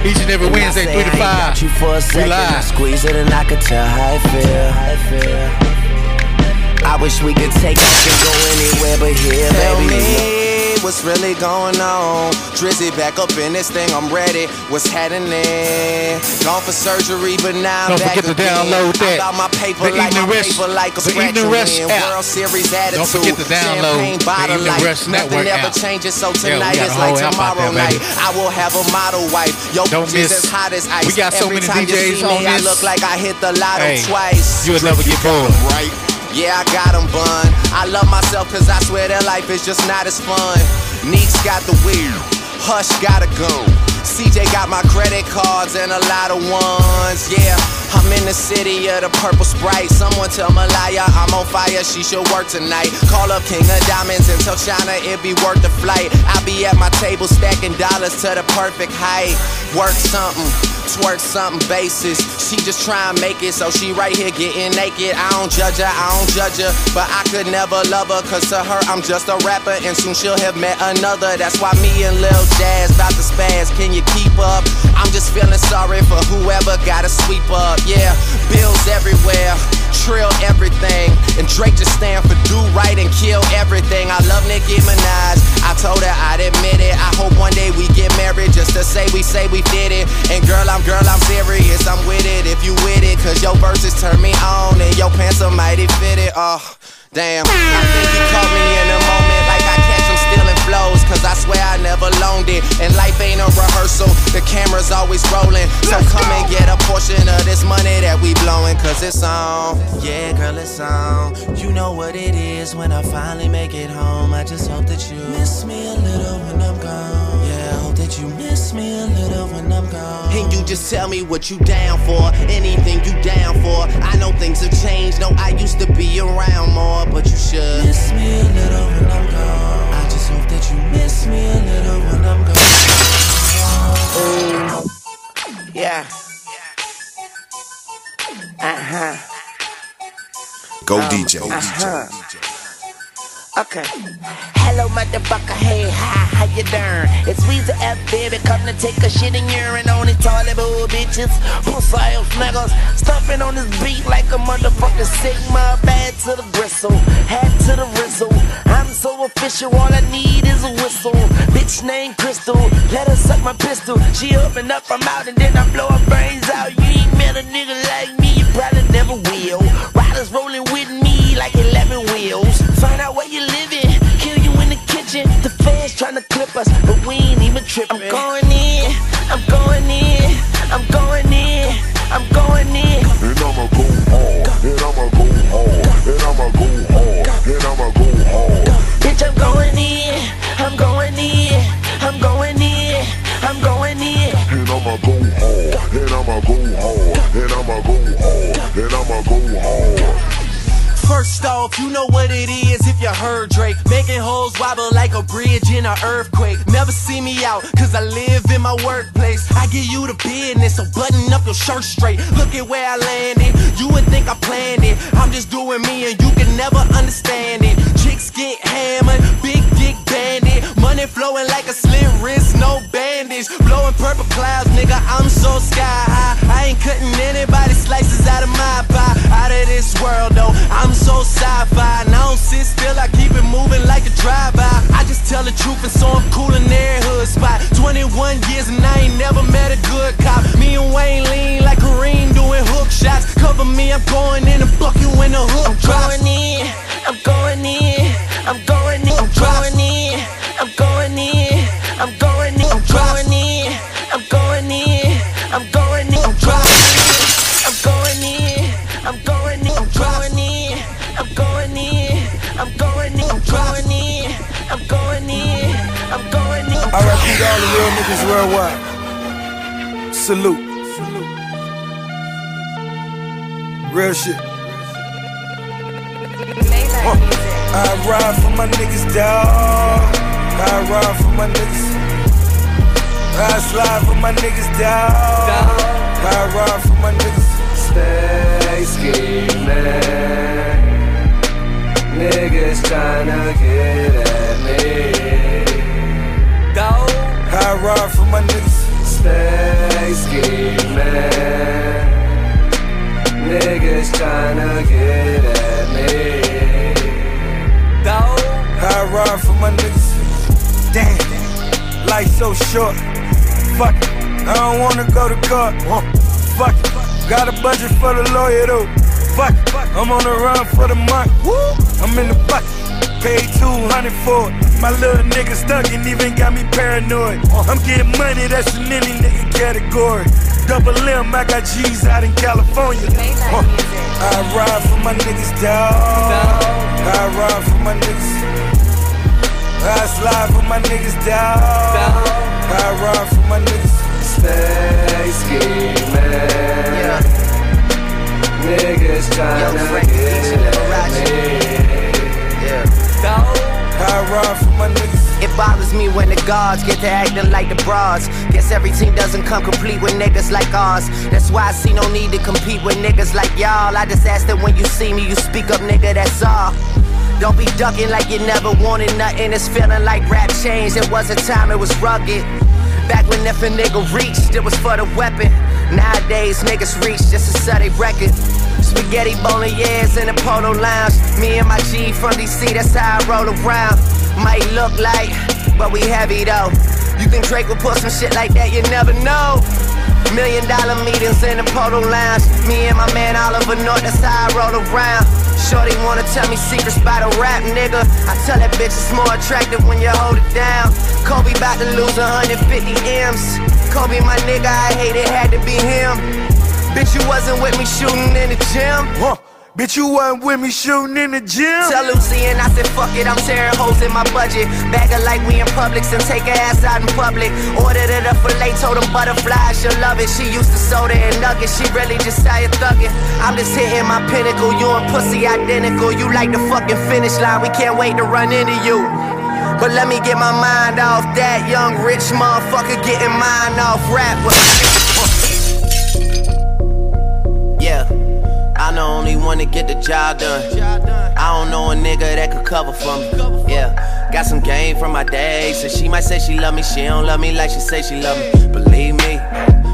Each and every I Wednesday, three to five. you for a We second. I live. squeeze it and I could tell how it feel. How it feel. I wish we could take off and go anywhere but here, Tell baby. What's really going on. Drizzy back up in this thing, I'm ready. What's happening? Gone for surgery, but now I'm Don't back forget to again. download that. I got my paper The like my Rush- paper like a the Evening Rush app. World Series attitude. Don't forget to download the bottle Evening light. Rush Nothing Network ever app. changes, so tonight got is like whole app out tomorrow there, night. I will have a model wife. Yo, Don't miss. is hot as ice. We got so Every many you DJs see me, on I look like I hit the lotto Hey, twice. you'll never get bored. Right? Yeah, I got them bun. I love myself cause I swear that life is just not as fun. Neeks got the weed, Hush got a gun. CJ got my credit cards and a lot of ones. Yeah, I'm in the city of the purple sprite. Someone tell Malaya I'm on fire, she should work tonight. Call up King of Diamonds and tell China it be worth the flight. I be at my table stacking dollars to the perfect height. Work something, twerk something basis. She just try and make it, so she right here getting naked. I don't judge her, I don't judge her, but I could never love her, cause to her I'm just a rapper, and soon she'll have met another. That's why me and Lil Jazz about to spaz. Can you keep up? I'm just feeling sorry for whoever gotta sweep up. Yeah, bills everywhere, trill everything, and Drake just stand for do right and kill everything. I love Nicki Minaj. I told her I'd admit it. I hope one day we get married just to say we say we did it. And girl, I'm girl, I'm serious. I'm with it if you with it, cause your verses turn me on and your pants are mighty fitted. Oh, damn. I think caught me in a moment flows, cause I swear I never loaned it. And life ain't a rehearsal, the camera's always rolling. So come and get a portion of this money that we blowing, cause it's on. Yeah, girl, it's on. You know what it is when I finally make it home. I just hope that you miss me a little when I'm gone. Yeah, I hope that you miss me a little when I'm gone. And you just tell me what you down for, anything you down for. I know things have changed, no, I used to be around more, but you should. Miss me a little when I'm gone. I just that you miss me a little when I'm gone. Yeah. Uh huh. Go Um, DJ. Uh-huh. Okay. Hello, motherfucker. Hey, hi, how you doing? It's Weezy F, baby. Come to take a shit and urine on these toilet bowl bitches. Pussy ass niggas. Stuffing on this beat like a motherfucking Sigma. Bad to the gristle. Hat to the rizzle. So official. All I need is a whistle. Bitch named Crystal. Let her suck my pistol. She open up, I'm out, and then I blow her brains out. You ain't met a nigga like me. You probably never will. Riders rolling with me like 11 wheels. Find out where you living, kill you in the kitchen. The fans tryna clip us, but we ain't even tripping. I'm going in, I'm going in, I'm going First off, you know what it is if you heard Drake. Making hoes wobble like a bridge in an earthquake. Never see me out, cause I live in my workplace. I give you the business, so button up your shirt straight. Look at where I landed. You would think I planned it. I'm just doing me and you can never understand it. Chicks get hammered, big dick bandit. Money flowing like a slit wrist, no bandage. Blowing purple clouds, nigga, I'm so sky high. I ain't cutting anybody slices out of my pie. Out of this world though, I'm so sci-fi. And I don't sit still, I keep it moving like a drive-by. I just tell the truth and so I'm cool in every hood spot. 21 years and I ain't never met a good cop. Me and Wayne lean like Kareem doing hook shots. Cover me, I'm going in and fuck you in the hook I'm going in, I'm going in, I'm going in, niggas worldwide. Salute. Real shit. Uh, I ride for my niggas, dawg. I ride for my niggas. I slide for my niggas, dawg. I ride for my niggas. Stay scheming. Niggas tryna get at me. I ride for my niggas. Stay scheming. Niggas tryna get at me. Go. I ride for my niggas. Damn, life so short. Fuck it, I don't wanna go to court. Uh, fuck it, got a budget for the lawyer though. Fuck it, I'm on the run for the month. Woo. I'm in the bucket, paid 200 for it. My little nigga stuck and even got me paranoid. I'm getting money, that's in any nigga category. Double M, I got G's out in California. Uh, I ride for my niggas, dawg. I ride for my niggas. I slide for my niggas, dawg. I ride for my niggas. Stay scheming. Niggas tryna get at me. It bothers me when the guards get to acting like the bras. Guess every team doesn't come complete with niggas like ours. That's why I see no need to compete with niggas like y'all. I just ask that when you see me, you speak up, nigga, that's all. Don't be ducking like you never wanted nothing. It's feeling like rap changed. It was a time it was rugged. Back when if a nigga reached, it was for the weapon. Nowadays, niggas reach just to set a record. Spaghetti bolognese in the polo lounge. Me and my G from DC, that's how I roll around. Might look like, but we heavy though. You think Drake would put some shit like that? You never know. Million dollar meetings in the polo lounge. Me and my man Oliver North, that's how I roll around. Shorty wanna tell me secrets about a rap nigga. I tell that bitch it's more attractive when you hold it down. Kobe about to lose 150 M's. Kobe, my nigga, I hate it, had to be him. Bitch, you wasn't with me shooting in the gym. Huh. Bitch, you wasn't with me shooting in the gym. Tell Lucy and I said, fuck it, I'm tearing holes in my budget. Bag her like we in Publix and take her ass out in public. Ordered it up for late, told them butterflies, she'll love it. She used to soda and nuggets, she really just started thugging. I'm just hitting my pinnacle, you and pussy identical. You like the fucking finish line, we can't wait to run into you. But let me get my mind off that young rich motherfucker getting mine off rap. Yeah. I'm the only one to get the job done. I don't know a nigga that could cover for me. Yeah, got some game from my day. So she might say she love me, she don't love me like she say she love me. Believe me,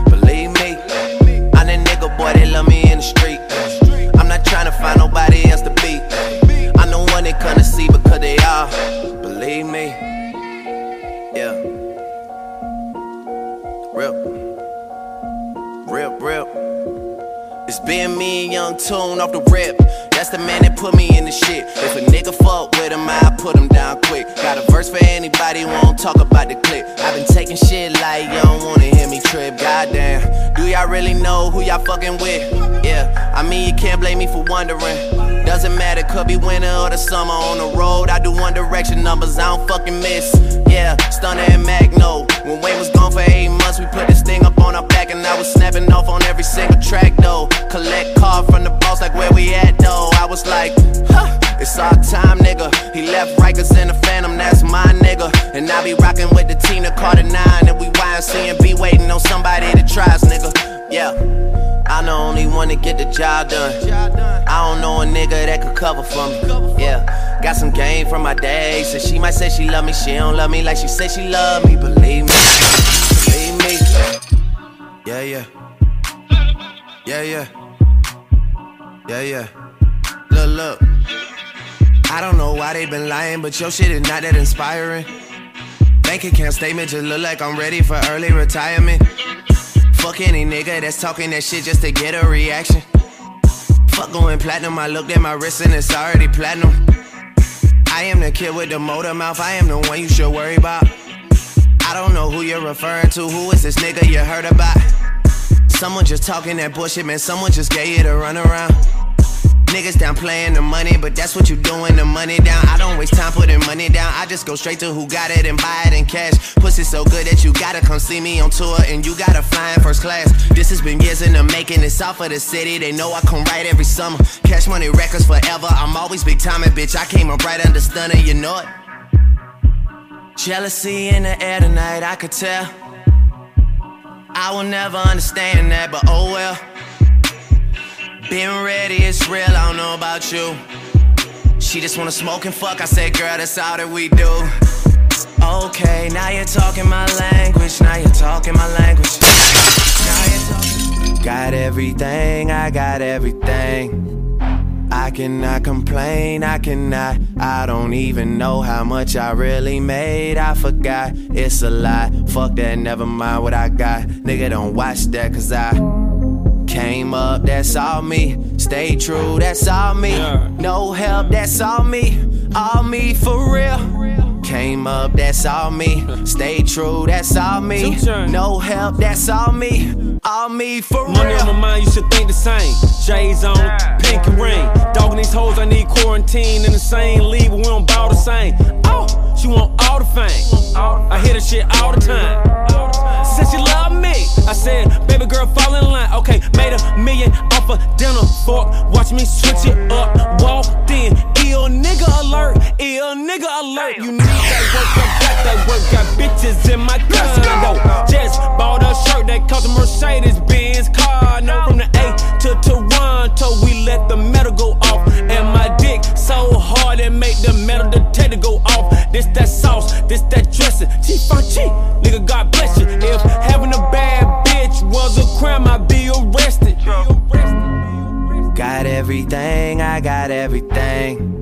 believe me. I'm the nigga boy that love me in the street. I'm not trying to find nobody else to be. I'm the one they couldn't see because they are. Believe me. Yeah. Real, been me and Young Tune off the rip. That's the man that put me in the shit. If a nigga fuck with him, I put him down quick. Got a verse for anybody who won't talk about the clip. I've been taking shit like you don't wanna hear me trip. Goddamn, do y'all really know who y'all fucking with? Yeah, I mean, you can't blame me for wondering. Doesn't matter, could be winter or the summer on the road. I do one direction numbers, I don't fucking miss. Yeah, Stunner and Magno. When Wayne was gone for eight months, we put this thing up on our back, and I was snapping off on every single track though. Collect card from the boss, like where we at though. I was like, huh, it's our time, nigga. He left Rikers in the Phantom, that's my nigga. And I be rocking with the Tina Carter 9, and we YMC and be waiting on somebody to try us, nigga. Yeah. I'm the only one to get the job done. I don't know a nigga that could cover for me. Yeah, got some game from my day. So she might say she love me, she don't love me like she say she love me. Believe me, believe me. Yeah, yeah, yeah, yeah, yeah, yeah. Look, look. I don't know why they been lying, but your shit is not that inspiring. Bank account statement just look like I'm ready for early retirement. Fuck any nigga that's talking that shit just to get a reaction. Fuck going platinum, I looked at my wrist and it's already platinum. I am the kid with the motor mouth, I am the one you should worry about. I don't know who you're referring to, who is this nigga you heard about? Someone just talking that bullshit, man, someone just gave you the run around. Niggas down playing the money, but that's what you doing, the money down. I don't waste time putting money down. I just go straight to who got it and buy it in cash. Pussy so good that you gotta come see me on tour and you gotta fly in first class. This has been years in the making. It's off of the city. They know I come right every summer. Cash money records forever. I'm always big time and bitch. I came up right under stunner, you know it. Jealousy in the air tonight, I could tell. I will never understand that, but oh well. Been ready, it's real, I don't know about you. She just wanna smoke and fuck, I said, girl, that's all that we do. Okay, now you're talking my language, now you're talking my language. Got everything, I got everything. I cannot complain, I cannot. I don't even know how much I really made. I forgot, it's a lie. Fuck that, never mind what I got. Nigga, don't watch that, cause I came up, that's all me. Stay true, that's all me. No help, that's all me. All me for real. Came up, that's all me. Stay true, that's all me. No help, that's all me. All me for real. Money on my mind, you should think the same. J's on, pink and ring. Dogging these hoes, I need quarantine in the same league, but we don't bow the same. Oh, she want all the fame. I hear the shit all the time. Since she love me, I said, baby girl, fall in line. Okay, made a million off a dinner fork. Watch me switch it up. Walked in, ill nigga alert, ill nigga alert. You need that work, I got that work. Got bitches in my condo. Just bought a shirt that cost a Mercedes Benz car. No, from the A to Toronto, we let the metal go off. And my dick so hard it make the metal detector go off. This that sauce, this that dressing. Chief on cheap, nigga, God bless you. If having a bad bitch was a crime, I'd be arrested. Got everything, I got everything.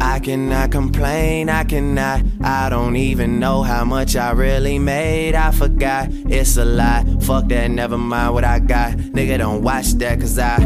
I cannot complain, I cannot. I don't even know how much I really made. I forgot, it's a lie. Fuck that, never mind what I got. Nigga, don't watch that, cause I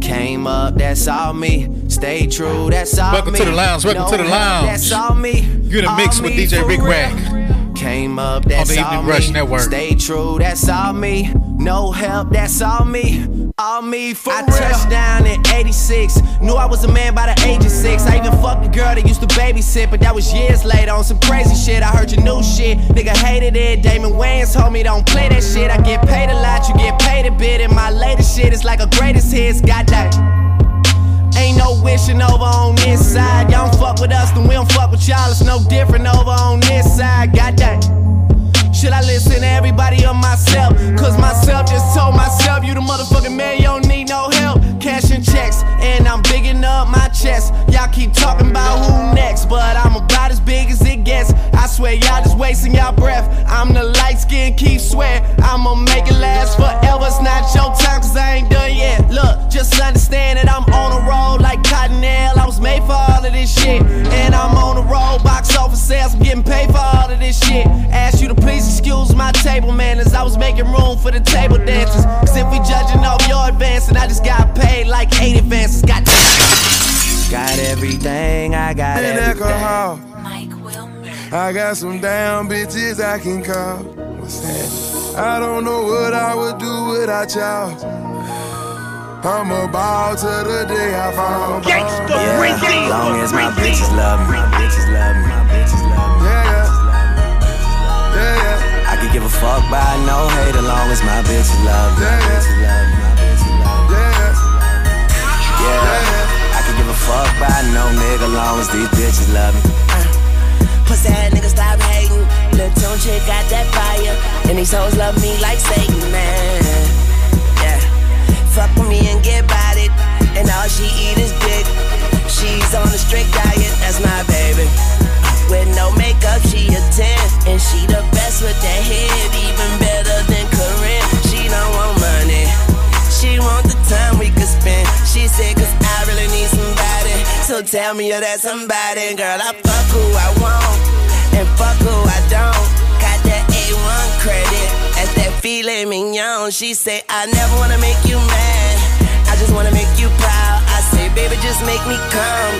came up, that's all me. Stay true, that's all Welcome me. Welcome to the lounge, welcome No to the help, lounge. That's all me. You're in the mix with DJ for Rik. Rak. Came up, that's the all Rush me. Network. Stay true, that's all me. No help, that's all me. All me for I touched down in 86. Knew I was a man by the age of six. I even fucked a girl that used to babysit, but that was years later on some crazy shit. I heard your new shit. Nigga hated it. Damon Wayans told me don't play that shit. I get paid a lot, you get paid a bit. And my latest shit is like a greatest hits. Goddamn. Ain't no wishing over on this side. Y'all don't fuck with us, then we don't fuck with y'all. It's no different over on this side. Goddamn. Should I listen to everybody or myself? Cause myself just told myself, you the motherfucking man, you don't need no help. Cashing checks, and I'm bigging up my chest. Y'all keep talking about who next, but I'm about as big as it gets. I swear, y'all just wasting y'all breath. I'm the light skin, keep swear. I'ma make it last forever. It's not your time, cause I ain't done yet. Look, just understand that I'm on a roll like Cottonelle. I was made for all of this shit. And I'm on a roll, box office sales, I'm getting paid for all of this shit. Ask you to please excuse my table manners. I was making room for the table dancers. Cause if we judging off your advancing, I just got paid like eight advances. Got Got everything, I got And everything. alcohol. I got some damn bitches I can call. What's that? I don't know what I would do without y'all. I'm a ball to the day I fall. Yeah, long as my bitches love me, my bitches love me, my bitches love me. Yeah, yeah. I could give a fuck by no hate as long as my bitches love me. My bitches Yeah, I could give a fuck by no nigga long as these bitches love me. Uh, pussy ass nigga stop hating. Lil' Tune chick got that fire. And these hoes love me like Satan, man. Yeah. Fuck with me and get about it. And all she eat is dick. She's on a strict diet, that's my baby. With no makeup, she So tell me you're that somebody. Girl, I fuck who I want. And fuck who I don't. Got that A1 credit. That's that filet mignon. She say, I never wanna make you mad. I just wanna make you proud. I say, baby, just make me come.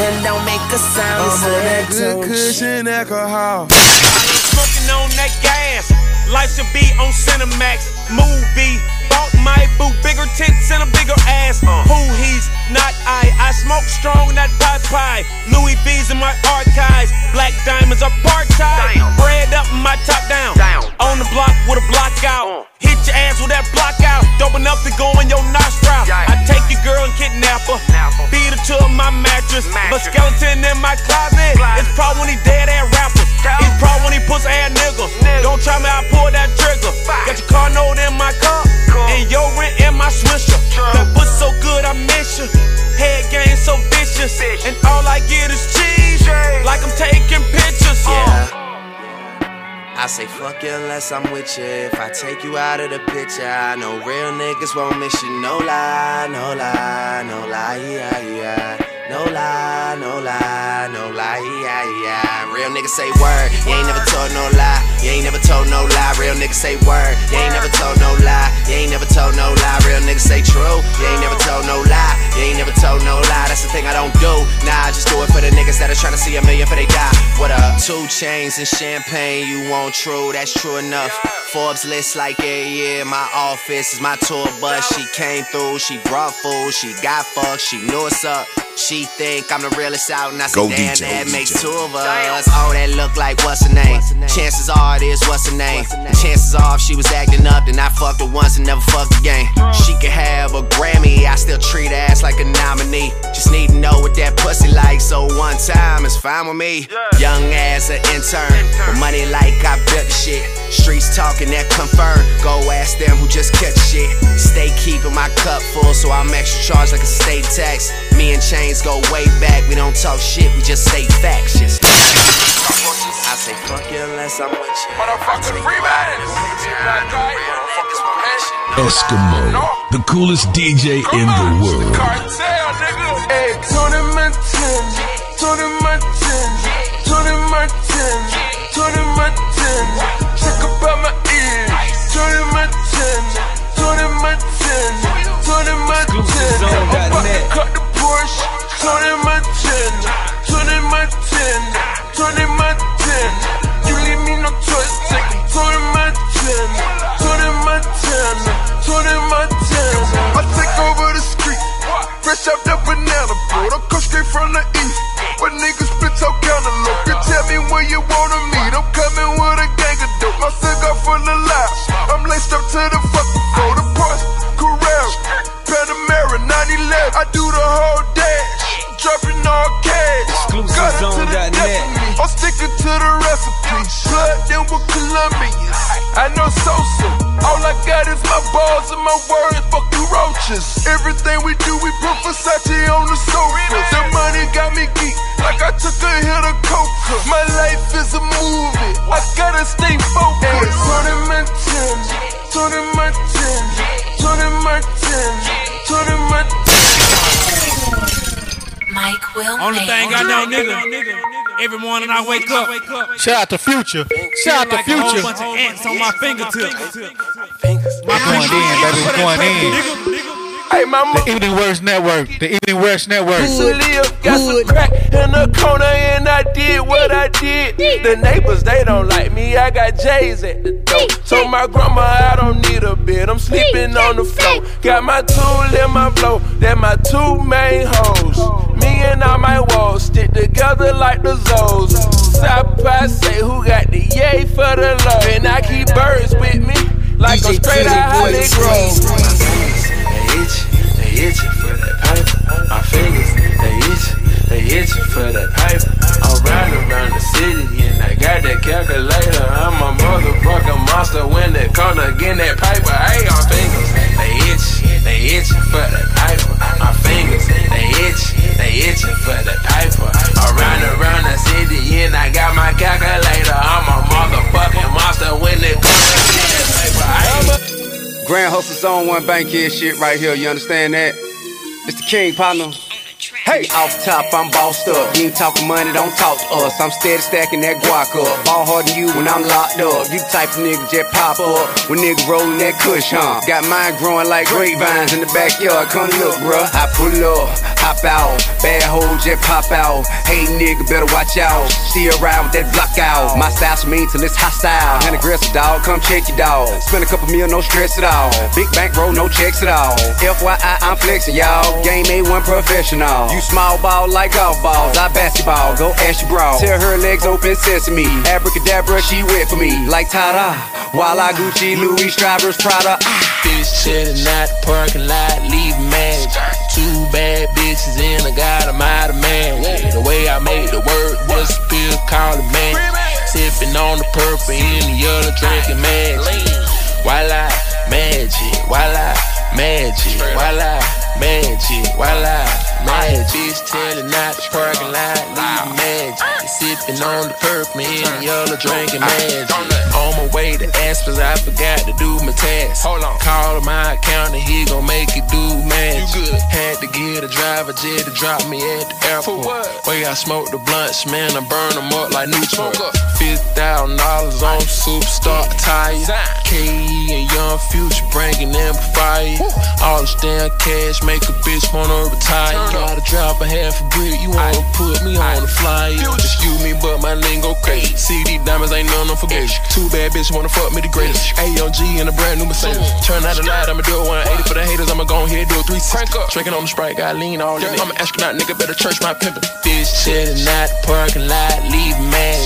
Then don't make a sound. I'm on that good cushion alcohol. Smoking on that gas. Life should be on Cinemax. Movie. Bought my boo bigger tits and a bigger ass. Who he's not I. I smoke strong, not pot pie. Louis V's in my archives. Black diamonds are part time. Bread up, my top down. On the block with a block out. Hit your ass with that block out. Dope enough to go in your nostril. I take your girl and kidnap her. Feed her to my mattress. But skeleton in my closet. It's probably when he dead ass rapper. It's probably when he puts ass nigga. Don't try me, I pull that trigger. Got your car note in my car. And your rent in my swisher. That pussy so good, I miss you. Head game so vicious. And all I get is cheese. Like I'm taking pictures. Yeah. I say fuck you unless I'm with you. If I take you out of the picture, I know real niggas won't miss you. No lie, no lie, no lie, yeah, yeah. No lie, no lie, no lie, yeah, yeah. Real niggas say word, you ain't never told no lie. You ain't never told no lie. Real niggas say word, you ain't never told no lie. You ain't never told no lie. Real niggas say true, you ain't never told no lie. You ain't never told no lie. That's the thing I don't do. Nah, I just do it for the niggas that are trying to see a million for they die. What up? Two chains and champagne, you want true? That's true enough. Forbes list like yeah, yeah. My office is my tour bus. She came through, she brought food, she got fucked, she knew what's up. She think I'm the realest out, and I say, damn, DJ, that makes two of us. Oh, that look like what's her name? Chances are it is what's her name. Chances are if she was acting up, then I fucked her once and never fucked again. Oh. She could have a Grammy, I still treat her ass like a nominee. Just need to know what that pussy like, so one time is fine with me. Young ass an intern, with money like I built the shit. Streets talking that confirm. Go ask them who just cut the shit. Stay keeping my cup full, so I'm extra charged like a state tax. Me and Chainz go way back. We don't talk shit, we just say facts. Just I say fuck you unless I'm with you. Motherfucking free Eskimo, the coolest DJ in the world. Hey, Tony Montana, Tony Montana, Tony Montana, Tony Montana. Check about my ears. Tony Montana, Tony Montana, Tony Montana. I'm about to cut the Porsche. Tony Montana, Tony Montana, Tony Montana. You leave me no choice. Take it, Tony Montana, Tony Montana, Tony Montana. I take over the street. Fresh out that banana boat, I come straight from the east. But niggas spit so cantaloupe. You tell me where you wanna meet. I'm coming with a gang of dope. My cigar full of laughs. I'm laced up to the fucking floor. The Porsche, Carrera, Panamera, 911. I do the whole dash, dropping all cash. Got it to the death of me. I'm sticking to the recipe. Blood then with Colombians. I know Sosa. All I got is my balls and my words. Fuck you roaches. Everything we do, we put Versace on the sofa. The money got me geek, like I took a hit of coca. My life is a movie. I gotta stay focused. Hey, Tony Montana, Tony Montana, Tony Montana, Tony Montana. Mike will Only thing I know, nigga. Every morning I wake up. Shout out to Future. Shout out to like a whole Future. bunch of ants on my fingertips. My going in, baby. We going in. Hey, mama. The Evening Rush Network. The Evening Rush Network. Live, got some crack in the corner and I did what I did. The neighbors, they don't like me. I got J's at the door. Told my grandma I don't need a bed. I'm sleeping on the floor. Got my tool in my blow. They're my two main hoes. Me and all my walls stick together like the Zoes. South Pie say who got the yay for the love. And I keep birds with me like I'm straight out Holly Grove. They they itching for that pipe. My fingers, they itch, they itching for that pipe. I'm riding around the city and I got that calculator. I'm a motherfucking monster when they come to get that paper. Hey, my fingers, they itch, they itching for that piper. My fingers, they itch, they itching for that piper. I'm riding around the city and I got my calculator. I'm a motherfucking monster when they come to get that paper. Hey. Grand Hustle Zone One Bank here shit right here, you understand that? It's the king partner. Hey, off top, I'm bossed up. You ain't talking money, don't talk to us. I'm steady stacking that guac up. Ball harder than you when I'm locked up. You type of nigga just pop up when nigga rolling that kush, huh? Got mine growing like grapevines in the backyard. Come look, bruh. I pull up, hop out. Bad hoes just pop out. Hey, nigga, better watch out. Still around with that block out. My style's mean till it's hostile. And aggressive, dog. Come check your dog. Spend a couple mil, no stress at all. Big bank roll, no checks at all. FYI, I'm flexing, y'all. Game A1 professional. You small ball like golf balls. I basketball. Go ask your bra. Tell her legs open sesame. Abracadabra, she wet for me. Like Tada. While I Gucci, Louis, Strivers, Prada. Bitch chillin' out the parking lot, leave mad. Two bad bitches in, I got out of man. The way I made the word disappear, call it man. Sippin' on the purple in the other, drinking magic. I magic, voila, magic, voila, magic, voila, magic. Bitch chillin' out the parking lot, leave magic. Sippin' on the purple in the other, drinking magic. On my way to Aspens, I forgot to do my task. Hold on. Call my accountant, he gon' make it do magic. Had to get a driver jet to drop me at the airport. Way I smoke the blunts, man, I burn them up like new Newport. Fifty thousand dollars on superstar tires. KE and Young Future bringing them fire. All this damn cash make a bitch wanna retire. Gotta drop a half a brick, you wanna put me on the flyer. Excuse me, but my lingo crazy. CD diamonds ain't none unforgettable. Two bad bitches wanna fuck me the greatest. AOG in a brand new Mercedes. Turn out the light, I'ma do it 180 for the haters. I'ma go ahead do a 360. Drinking on the sprite, got lean all in it. I'm an astronaut, nigga, better church my pimpin'. Bitch chillin' out the parking lot, leave mad.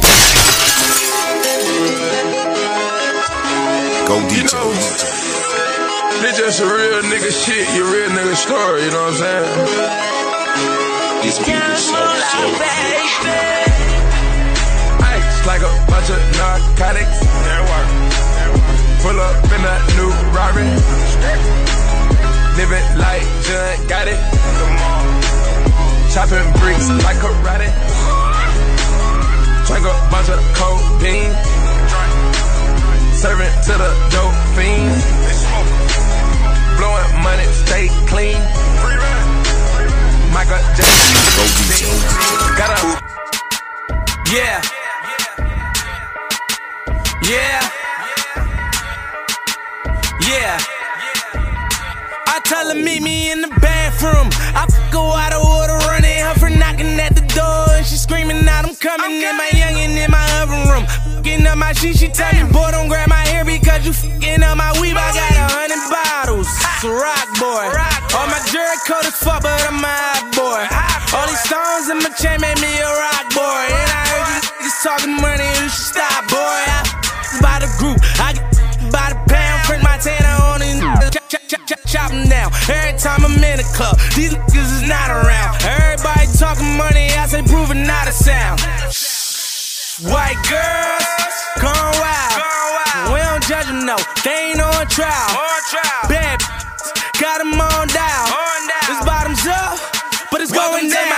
Go DJ. This just a real nigga shit, your real nigga story, you know what I'm saying? This beat is so, so Ice like a bunch of narcotics. Pull up in a new Rari. Living like John Gotti. Chopping bricks like karate. Drink a bunch of codeine. Serving to the dope fiends. Stay clean. Michael Jackson. Got a Yeah. Yeah. Yeah. I tell her meet me in the bathroom. I go out of order, running her for knocking at the door. And she screaming out, I'm coming in my youngin' in my oven room. Fucking up my shit, she tell me, boy, don't grab my hair because you fucking up my weave. I got a hundred bottles. It's a rock boy. All my jury coat is fuck, but I'm a hot boy. All these stones in my chain made me a rock boy. And I heard you niggas talking money, you should stop, boy. I by the group, I get by the pound, print my tanner on niggas, chop, chop, chop, chop, chop 'em down. Every time I'm in the club, these niggas is not around. Everybody talking money, I say proving not a sound. White girls, gone wild. We don't judge them, no, they ain't on trial. Bad bitches, got them on down. It's bottoms up, but it's going down.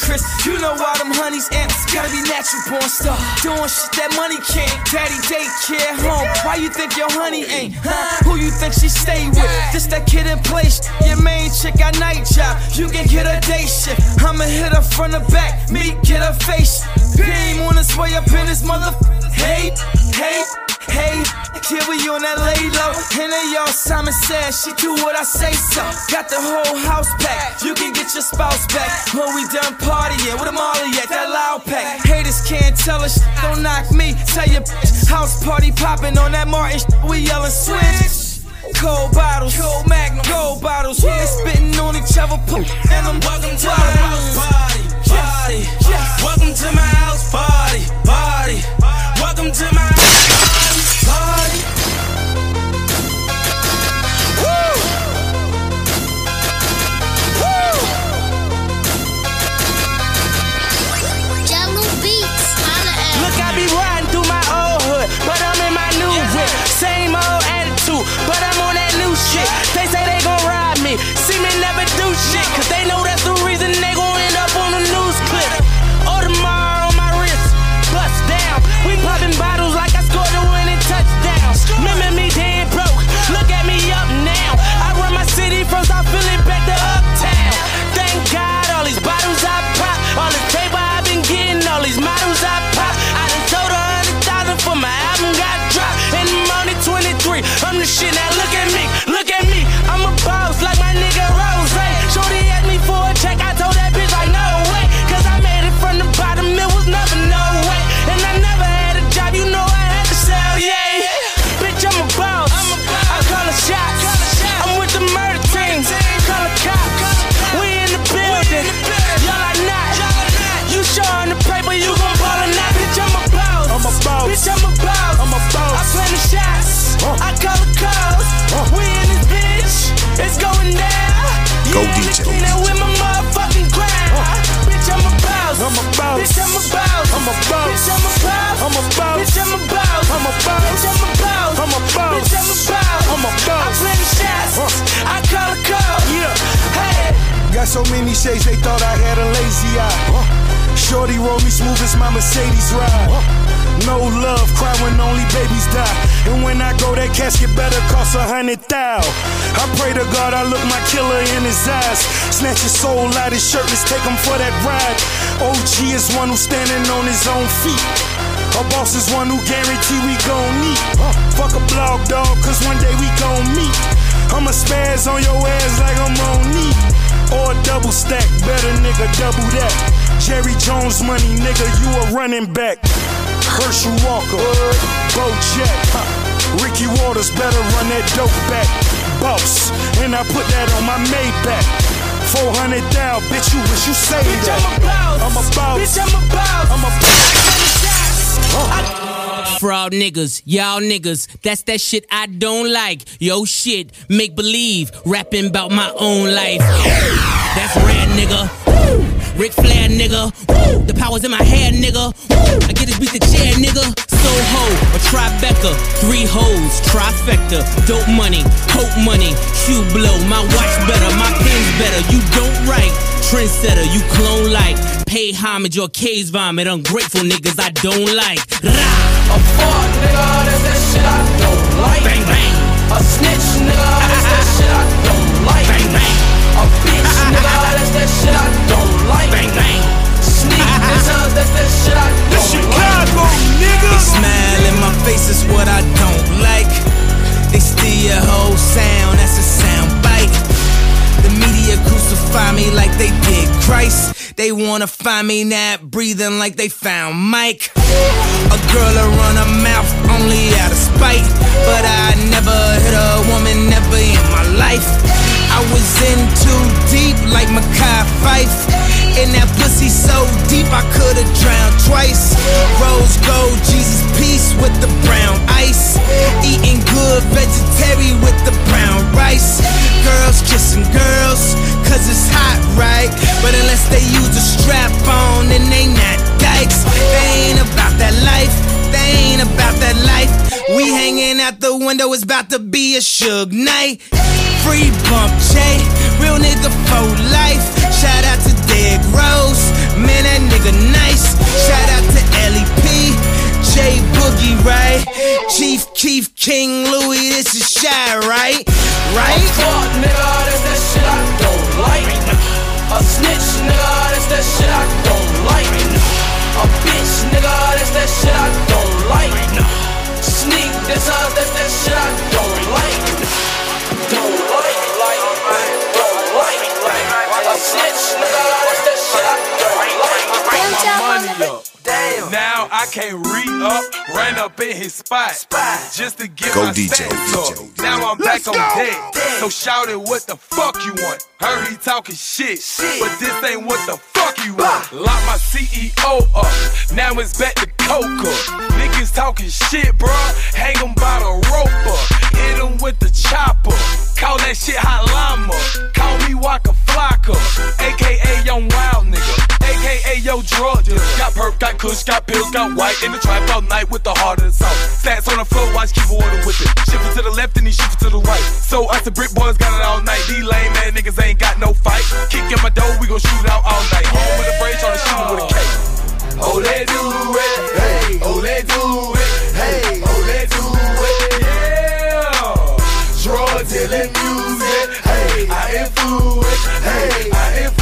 Chris. You know why them honeys amps. Gotta be natural born star. Doing shit that money can't. Daddy daycare home. Why you think your honey ain't? Huh? Who you think she stay with? This that kid in place. Your main chick got night job. You can get a day shift. I'ma hit her from the back. Me get her face. Beam on his way up in his mother. Hey, hey. Hey, here we on that lay low. And then y'all Simon said she do what I say so. Got the whole house packed. You can get your spouse back when we done partying with them all at that loud pack. Haters can't tell us don't knock me. Tell your house party popping on that Martin. We yelling switch. Cold bottles, cold magnum, gold bottles. They spitting on each other, put and I'm welcome to my house party, party. Welcome to my house party, party. Welcome to my shit. They say they gon' rob me. See me never do shit, cause they know that. A boss. Bitch, I'm a boss. I'm a boss. Bitch, I'm a boss. I'm a boss. I plan the shots. I call the calls. Yeah. Hey. Got so many shades, they thought I had a lazy eye. Shorty roll me smooth as my Mercedes ride. No love, cry when only babies die. And when I go, that casket better cost a hundred thou. I pray to God I look my killer in his eyes. Snatch his soul out his shirt, let's take him for that ride. OG is one who's standing on his own feet. A boss is one who guarantee we gon' meet. Fuck a blog dog, cause one day we gon' meet. I'ma spaz on your ass like I'm on knee. Or double stack, better nigga, double that. Jerry Jones money, nigga, you a running back. Herschel Walker, Bo Jack, Ricky Watters better run that dope back. Boss, and I put that on my Maybach. 400 down, bitch, you wish you saved Bitch, that. I'm a boss. I'm a boss. Bitch, I'm a boss. I'm a Fraud niggas, y'all niggas, that's that shit I don't like. Yo shit, make believe, rapping about my own life. That's rad nigga. Ric Flair nigga. Woo. The power's in my hair nigga. Woo. I get this beat the chair nigga. Soho, a Tribeca, three hoes, trifecta, dope money, coke money, shoe blow, my watch better, my pen's better. You don't write, trendsetter, you clone like, pay homage or case vomit, ungrateful niggas I don't like. Rah. A fuck nigga, that's that shit I don't like. Bang bang. A snitch nigga, that's that shit I don't like. Bang bang. A bitch nigga, that's that shit I don't like. Bang bang. Sneak nigga, that's that shit I don't Chicago, like. nigga. They smile in my face is what I don't like. They steal your whole sound, that's a sound bite. The media crucify me like they did Christ. They wanna find me not breathing like they found Mike. A girl will run her mouth only out of spite. But I never hit a woman, never in my life. I was in too deep like Mekhi Phifer. In that pussy so deep I could've drowned twice. Rose gold, Jesus peace with the brown ice. Eating good vegetarian with the brown rice. Girls kissing girls, cause it's hot, right? But unless they use a strap on, then they not dykes. They ain't about that life. They ain't about that life. We hanging out the window, it's about to be a Suge night. Free bump J, real nigga for life. Shout out to Derrick Rose, man that nigga nice. Shout out to Ellie P, J Boogie, right? Chief Keef King Louis, this is shy, right? Right? Fuck nigga, that's that shit I don't like. A snitch nigga, that's that shit I don't like. A bitch nigga, that's that shit I don't like. Sneak nigga, that's that shit I don't like. Don't like, like, don't like, like. A snitch nigga, that's that shit I don't like. my money up. Now I can't re up, ran up in his spot, just to get Go my DJ, stats up. DJ. Now I'm Let's back on go. deck. So shout it, what the fuck you want? Heard he talking shit, but this ain't what the fuck you want. Lock my CEO up, now it's back to Coca. Niggas talking shit, bruh. Hang 'em by the rope up. Hit 'em with the chopper. Call that shit hot llama. Call me Waka Flocka, aka Young Wild Nigga, aka your drug dealer. Got perp, got kush, got pills, got white in the trap all night with the heart of the salt. Stats on the floor, watch keep order with it. Shift it to the left and he shift it to the right. So us the brick boys got it all night. These lame man niggas ain't got no fight. Kick in my door, we gon' shoot it out all night. Home with a brain, tryna shoot it with a K. Oh, they do it, hey, oh, they do it, hey, oh, they do it, yeah. Drug dealing music, hey, I influence, hey, I influence,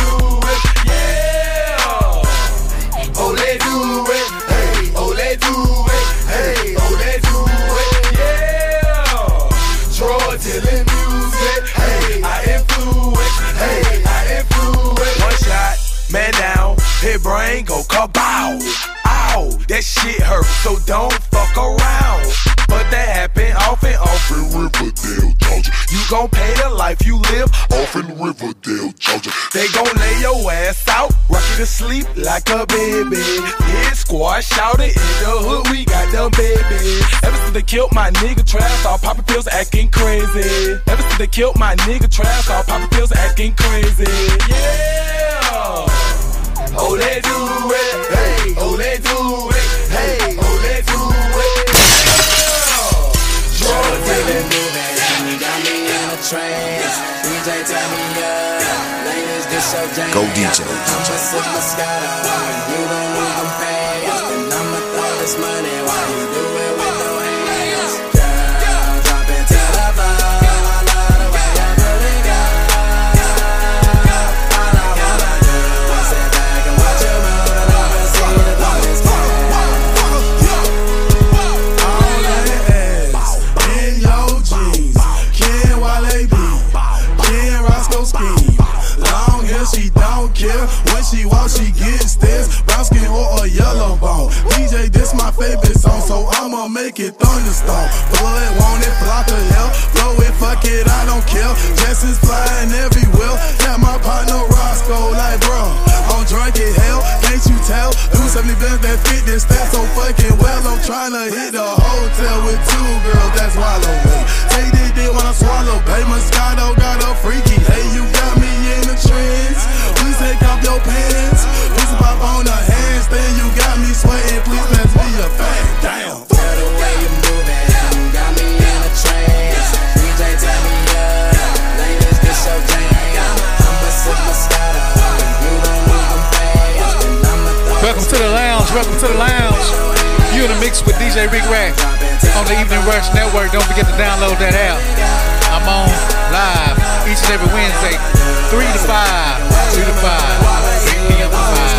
they do it, hey, oh, they do it, hey, oh, they do it, yeah. Drug dealing music, hey, I influence, hey, I influence. One shot, man down, hit brain, go kabow. Ow, that shit hurt, so don't fuck around. But that Georgia. You gon' pay the life you live off in Riverdale, Georgia. They gon' lay your ass out, rock you to sleep like a baby. Hit squad, shout it in the hood, we got them babies. Ever since they killed my nigga Trash, all poppin' pills acting crazy. Ever since they killed my nigga Trash, all poppin' pills acting crazy. Yeah. Oh, they do it. Hey, oh, they do it. Hey, oh, they do it. Yeah. Drug dealing. Got in. DJ tell me up. Ladies, this your jam. Go DJ. I'ma sip Moscato. When you gon' lose them pants. Then I'ma throw this money while you do it don't. When she walks, she gets this. Brown skin or a yellow bone. DJ, this my favorite song, so I'ma make it thunderstorm. Blood, want it, flock of hell. Flow it, fuck it, I don't care. Jessens flying everywhere. Got my partner Roscoe, like bro. I'm drunk as hell, can't you tell? Do 70 bands that fit this stat so fucking well. I'm trying to hit the hotel with two girls, that's wallow me. Take this dick when I swallow, pay Moscato got a freaky. Hey, you got me in the trance. Please take off your pants. Please pop on the handstand. You got me sweating. Please pass me a fag. Damn. Tell the way you moving, got me in a trance. DJ tell me up, ladies this your jam. I'ma sip Moscato, you gon' lose them fast. Then I'ma throw Welcome to the lounge. Welcome to the lounge. You in the mix with DJ Rik Rak on the Evening Rush Network. Don't forget to download that app. I'm on live each and every Wednesday, 3 to 5. 3 to 5. 3 p.m. to 5.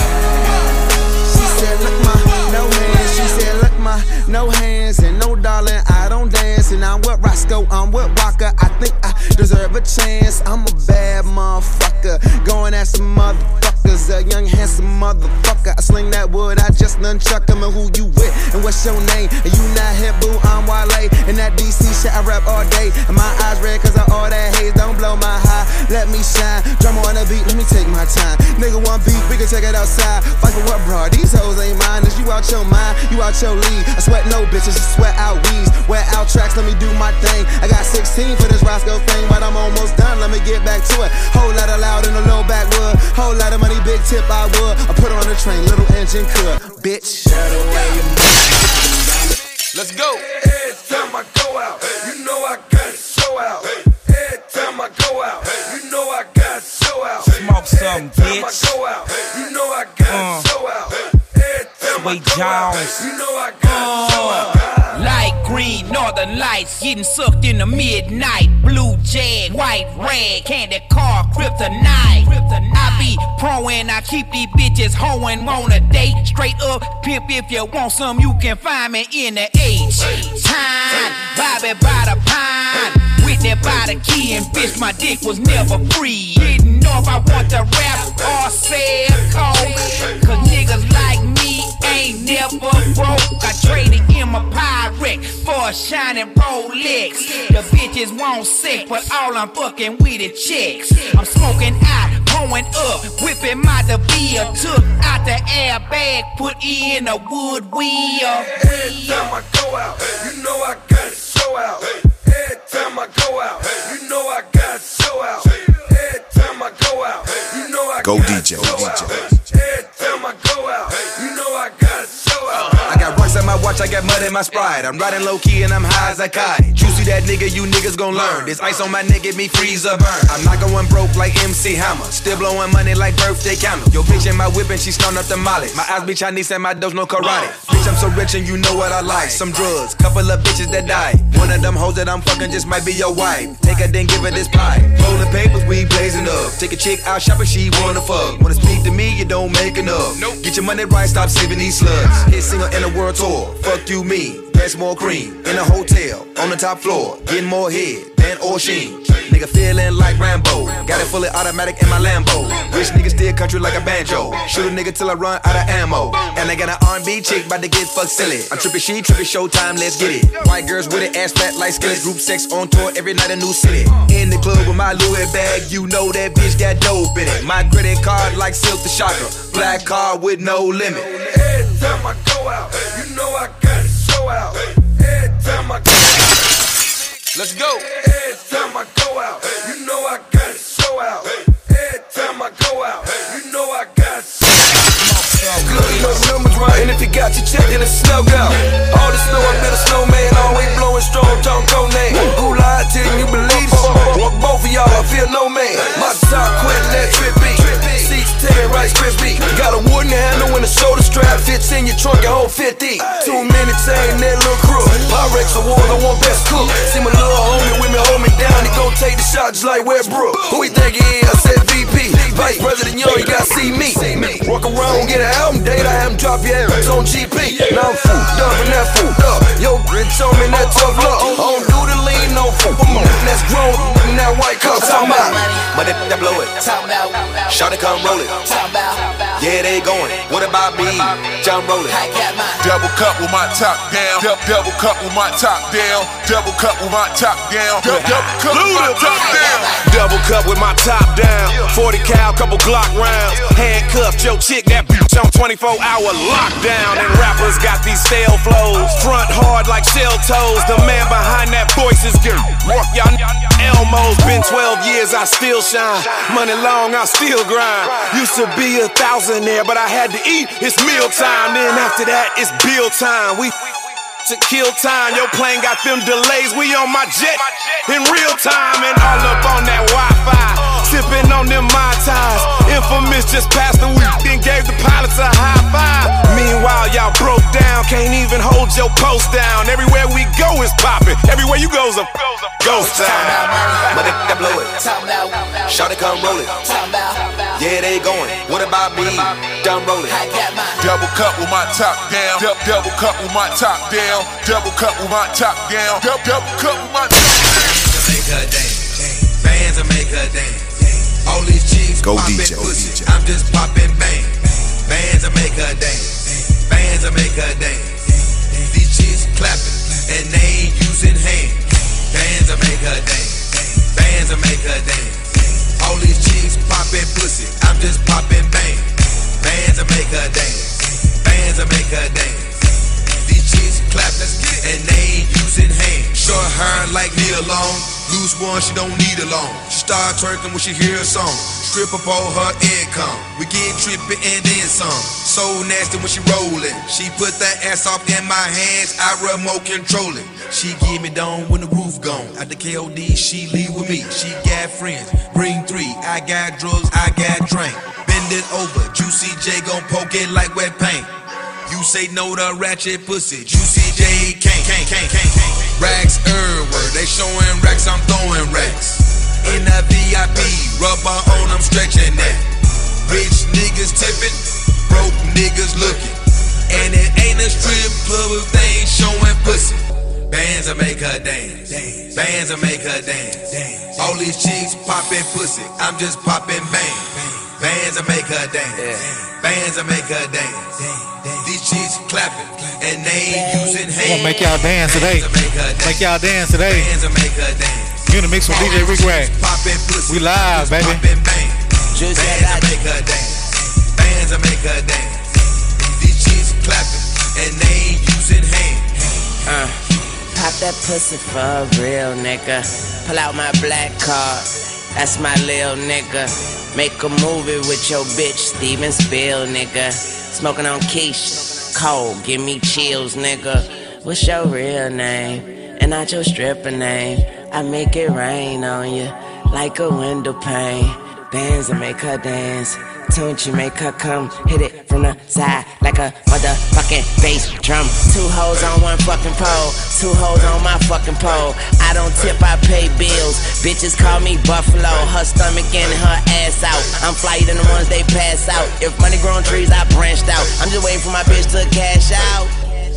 She said, look my no hands. She said, look my no hands and no darling. I don't dance and I'm with Roscoe. I'm with Waka. I think I deserve a chance. I'm a bad motherfucker. Going at some motherfuckers. A young handsome motherfucker. I sling that wood. I just nunchuck him. And who you with? And what's your name? And you not hip boo. I'm Wale. And that DC shit I rap all day. And my eyes red cause of all that haze. Don't blow my high. Let me shine. Drummer on the beat. Let me take my time. Nigga one beat. We can check it outside. Fight for what, bro? These hoes ain't mine. Is you out your mind? You out your league. I sweat no bitches. I sweat out weeds. Wear out tracks. Let me do my thing. I got 16 for this Roscoe thing. But I'm almost done. Let me get back to it. Whole lot of loud in a low backwood. Whole lot of money. Big tip I would. I put on the train. Little engine could. Bitch. Let's go. Every time I go out, you know I got to show out. Every time I go out, you know I got to show out. Smoke some, Every time I bitch. go out, you know I got to uh. show out. Every time I go out, Jones. you know I got to show out. Uh. Green, northern lights, getting sucked in the midnight. Blue jag, white rag, candy car, kryptonite. I be pro and I keep these bitches hoeing on a date. Straight up pimp, if you want some, you can find me in the H. Time, Bobby by the pine. Whitney by the key, and bitch, my dick was never free. Didn't know if I want to rap or sell. Cause niggas like me ain't never broke. I traded in my Pyrex for a shining Rolex. The bitches want sick, but all I'm fucking with is chicks. I'm smoking out, going up, whipping my beer. Took out the airbag, put in a wood wheel. Every time I go out, you know I got to show out. Every time I go out, you know I got to show out. I go you DJ, go DJ. Every time I go out, you know I gotta show out. I got rocks on my watch, I got mud in my sprite. I'm riding low key and I'm high as a kite. Juicy that nigga, you niggas gon' learn. This ice on my neck, get me freeze or burn. I'm not going broke like MC Hammer. Still blowing money like birthday candle. Yo, bitch in my whip and she snoring up the molly. My eyes be Chinese and my does no karate. Bitch, I'm so rich and you know what I like. Some drugs, couple of bitches that die. One of them hoes that I'm fucking just might be your wife. Take her, then give her this pie. Rolling papers, we blazing up. Take a chick out shopping, she wanna fuck. Wanna speak to me, you don't make enough. No, get your money right, stop saving these slugs. Hit single in the world tour. Fuck you, me. Pass more cream in a hotel on the top floor. Getting more head than Osheen. Nigga feeling like Rambo. Got it fully automatic in my Lambo. Rich nigga still country like a banjo. Shoot a nigga till I run out of ammo. And I got an R&B chick about to get fucked silly. I'm tripping, she tripping, showtime, let's get it. White girls with it, ass flat like skillets. Group sex on tour every night, a new city. In the club with my Louis bag, you know that bitch got dope in it. My credit card like Silk the Shocker. Black card with no limit. Every time I go out, you know I gotta show out. Every time I go Let's go. Every time I go out, you know I gotta show out. Every time I go out, you know I gotta Look, you know the numbers right, and if you got your check, then it's snug out. All the snow, I been a snowman, always blowing strong, talk codename. Who lied to you, you believe it? Walk both of y'all, I feel no man. My top quit, let trip be. 10, Rice crispy. Got a wooden handle and a shoulder strap, fits in your trunk and hold 50. Two minutes, ain't that little crook. Pyrex award, I want best cook. See my little homie with me, hold me down. He gon' take the shot just like Westbrook. Who he think he is? I said VP. Vice President Young, you gotta see me. Walk around, get an album date, I have him drop your ass on GP. Now I'm food, dumping that food up. Yo, bitch, show me that tough luck. I don't do the lean, no food. That's grown in that white cup. Talking about, but if that blow it. Shout it, come roll it. Yeah, they going. What about me? John roll it. Double cup with my top down. Dou- double cup with my top down. Double cup with my top down. Dou- double cup with my top down. Double cup with my top down. 40 cal, couple Glock rounds. Handcuffed your chick, that bitch on 24 hour lockdown. And rappers got these stale flows. Front hard like shell toes. The man behind that voice is good. Work y'all Elmo's. Been 12 years, I still shine. Money long, I still grind. Used to be a thousandaire, but I had to eat. It's meal time. Then after that, it's bill time. We to kill time. Your plane got them delays. We on my jet in real time and all up on that Wi-Fi. Sipping on them Mai Tais. Infamous just passed the week, then gave the pilots a high five. Meanwhile, y'all broke down, can't even hold your post down. Everywhere we go is popping. Everywhere you go's a ghost town. But if that blow it. Shout it, come roll it. Yeah, they going. What about me? Done roll it. Double cup with my top down. Dou- double cup with my top down. Double cup with my top down. Dou- double cup with my top down. Make her dance. Bands will make her dance. All these chicks Go DJ, pussy. I'm just popping bang. Bands make her dance. Bands make her dance. These chicks and they ain't using hands. Bands make her dance. Bands make her dance. All these chicks pussy. I'm just popping bang. Bands will make her dance. Bands will make her dance. These chicks and they ain't using hands. Short hair like Nia Long. Loose one, she don't need a loan. She start twerking when she hear a song. Strip up all her income. We get trippy and then some. So nasty when she rollin'. She put that ass off in my hands. I remote control it. She give me down when the roof gone. At the KOD, she leave with me. She got friends. Bring three. I got drugs. I got drink. Bend it over. Juicy J gon' poke it like wet paint. You say no to ratchet pussy. Juicy J can't, can't, can't, can't. Racks everywhere. They showing racks, I'm throwing racks. In the VIP, rubber on, I'm stretching that. Rich niggas tipping, broke niggas looking. And it ain't a strip club if they ain't showing pussy. Bands will make her dance. Bands will make her dance. All these chicks popping pussy. I'm just popping bang. Bands will make her dance. Bands will make her dance. These chicks clapping and they ain't using hands. Gonna make y'all dance today. Make y'all dance today. Bands will make her dance. You in the mix with DJ Rik Rak. We live, baby. Bands will make her dance. Bands will make her dance. These chicks clapping and they ain't using hands. Uh, pop that pussy for a real nigga. Pull out my black card. That's my lil nigga. Make a movie with your bitch, Steven Spiel, nigga. Smoking on quiche. cold, give me chills, nigga. What's your real name? And not your stripper name. I make it rain on you like a window pane. Bands and make her dance. Tunchi make her come hit it from the side like a motherfucking bass drum. Two hoes on one fucking pole, two hoes on my fucking pole. I don't tip, I pay bills. Bitches call me Buffalo, her stomach and her ass out. I'm flyer than the ones they pass out. If money growing trees, I branched out. I'm just waiting for my bitch to cash out.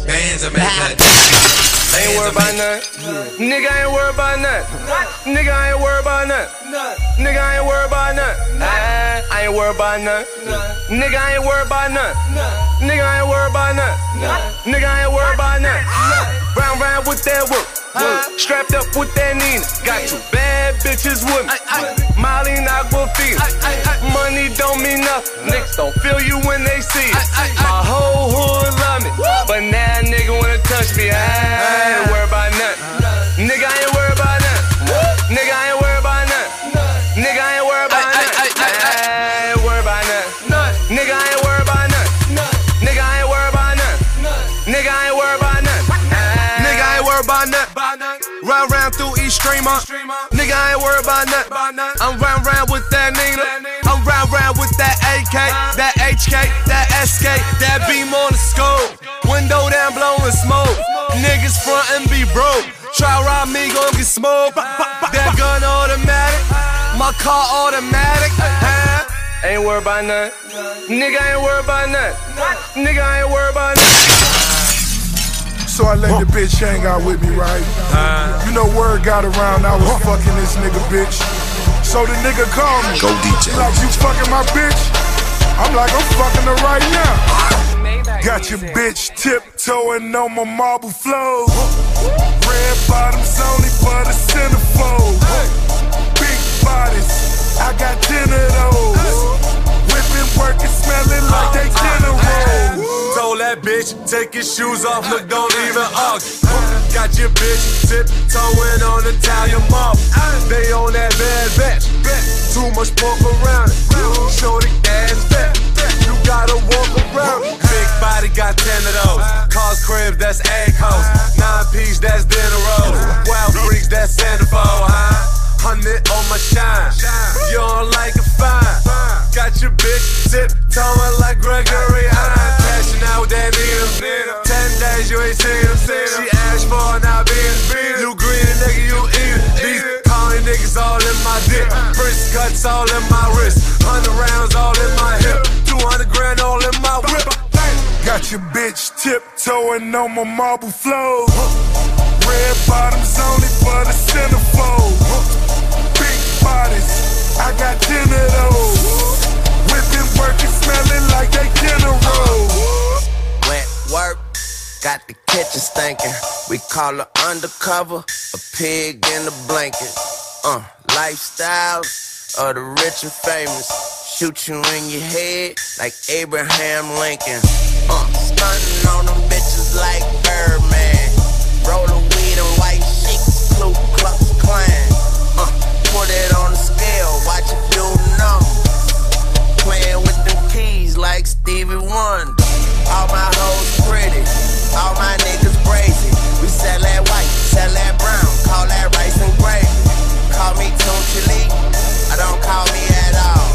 Bands are make her I ain't worried about nothing. Nigga, I ain't worried about nothing. Nigga, ah, I ain't worried about nothing. Nigga, I ain't worried about nothing. I, I ain't worried about nothing. Nigga, I ain't worried about nothing. Nigga, I ain't worried about nothing. Nigga, I ain't worried about nothing. Round round with that work. Strapped up with that Nina. Got two bad bitches with me. Molly and Aquafina. Money don't mean nothing. Niggas don't feel you when they see it. My whole hood me. But now a nigga wanna touch me. I ain't worried about nothing. Nigga, I ain't worried about nothing. Nigga, I ain't worried about nothing. Nigga, I ain't worried about nothing. I ain't worried about nothing. Nigga, I ain't worried about nothing. Nigga, I ain't worried about nothing. Nigga, I ain't worried about nothing. Nigga, I ain't worried about nothing. Round round through each streamer. Nigga, I ain't worried about nothing. I'm round round with that Nina. I'm round round with that AK, that HK, that SK, that beam on the scope. Window down blowing smoke. Niggas front and be broke. Try rob me, gon' get smoked. That gun automatic. My car automatic. Huh? Ain't worried about nothing. Nigga, ain't worried about nothing. Nigga, ain't worried about nothing. So I let the bitch hang out with me, right? You know, word got around, I was fucking this nigga bitch. So the nigga called me. Go DJ. Like, you fucking my bitch? I'm like, I'm fucking her right now. Got your bitch tiptoeing on my marble floor. Red bottoms only for the centerfold. Big bodies, I got ten of those. Whipping, working, smelling like they uh, uh, dinner uh, rolls. Told that bitch, take your shoes off, look, don't even argue. Got your bitch tiptoeing on Italian mob. They on that bad batch. Too much pork around it. Shorty ass fat. You gotta walk around it. Big body got ten of those. Cars cribs, that's egg hoes. Nine piece, that's dinner rolls. Wild freaks, that's centerfold, huh? Hundred on my shine. You don't like it fine. Got your bitch tiptoeing like Gregory Hine. Crashing out with that nigga. Ten days you ain't seen him. She asked for now being You green nigga, you eat. These calling niggas all in my dick. Wrist cuts all in my wrist. Hundred rounds all in my hip. Two hundred grand all in my whip. Got your bitch tiptoeing on my marble floor. Red bottoms only for the centerfold. Big bodies, I got ten of those. Whipping, working, smelling like they rolls. Wet work, got the kitchen stinking. We call her undercover, a pig in a blanket. Uh, lifestyles of the rich and famous. Shoot you in your head like Abraham Lincoln. Uh, stunting on them bitches like Birdman. Roll watch it do numbers. Playing with them keys like Stevie Wonder. All my hoes pretty, all my niggas crazy. We sell that white, sell that brown, call that rice and gravy. Call me Tunchi Lee, I don't call me at all.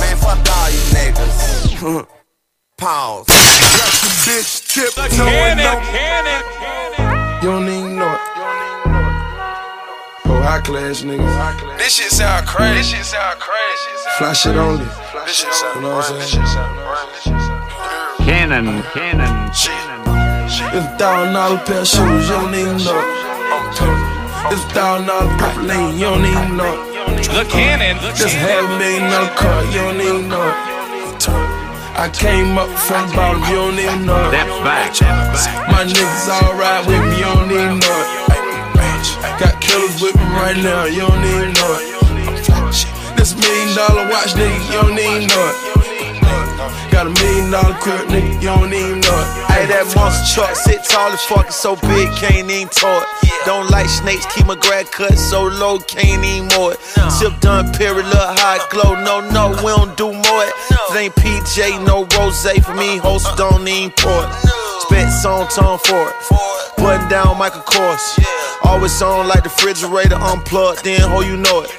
Man, fuck all you niggas. [LAUGHS] Pause. Got your bitch tiptoeing You don't even know it. High class niggas. This shit sound crazy. This shit sound crazy. Fly shit only. This shit sound You know what I'm This saying? shit sound Cannon, cannon, It's a thousand dollar pair of shoes, you don't even know it. It's a thousand dollar purple lane, you don't even know it. The cannon, the Just half a million dollar car, you don't even know. I came up from the bottom, you don't even know it. That's back. My niggas all ride with me, you don't even know it. Got killers with me right now, you don't even know it. This million dollar watch, nigga, you don't even know it. Got a million dollar crib, nigga, you don't even know it. Hey, that monster truck sit tall as fuck, it's so big, can't even tow it. Don't like snakes, keep my grad cut so low, can't even mow it. Sip done, period, look hot glow. No, no, we don't do more it. If it ain't PJ, no rose for me, host don't even pour it. Spent song tone for it. Button down Michael Kors. Always on like the refrigerator unplugged, then ho, you know it.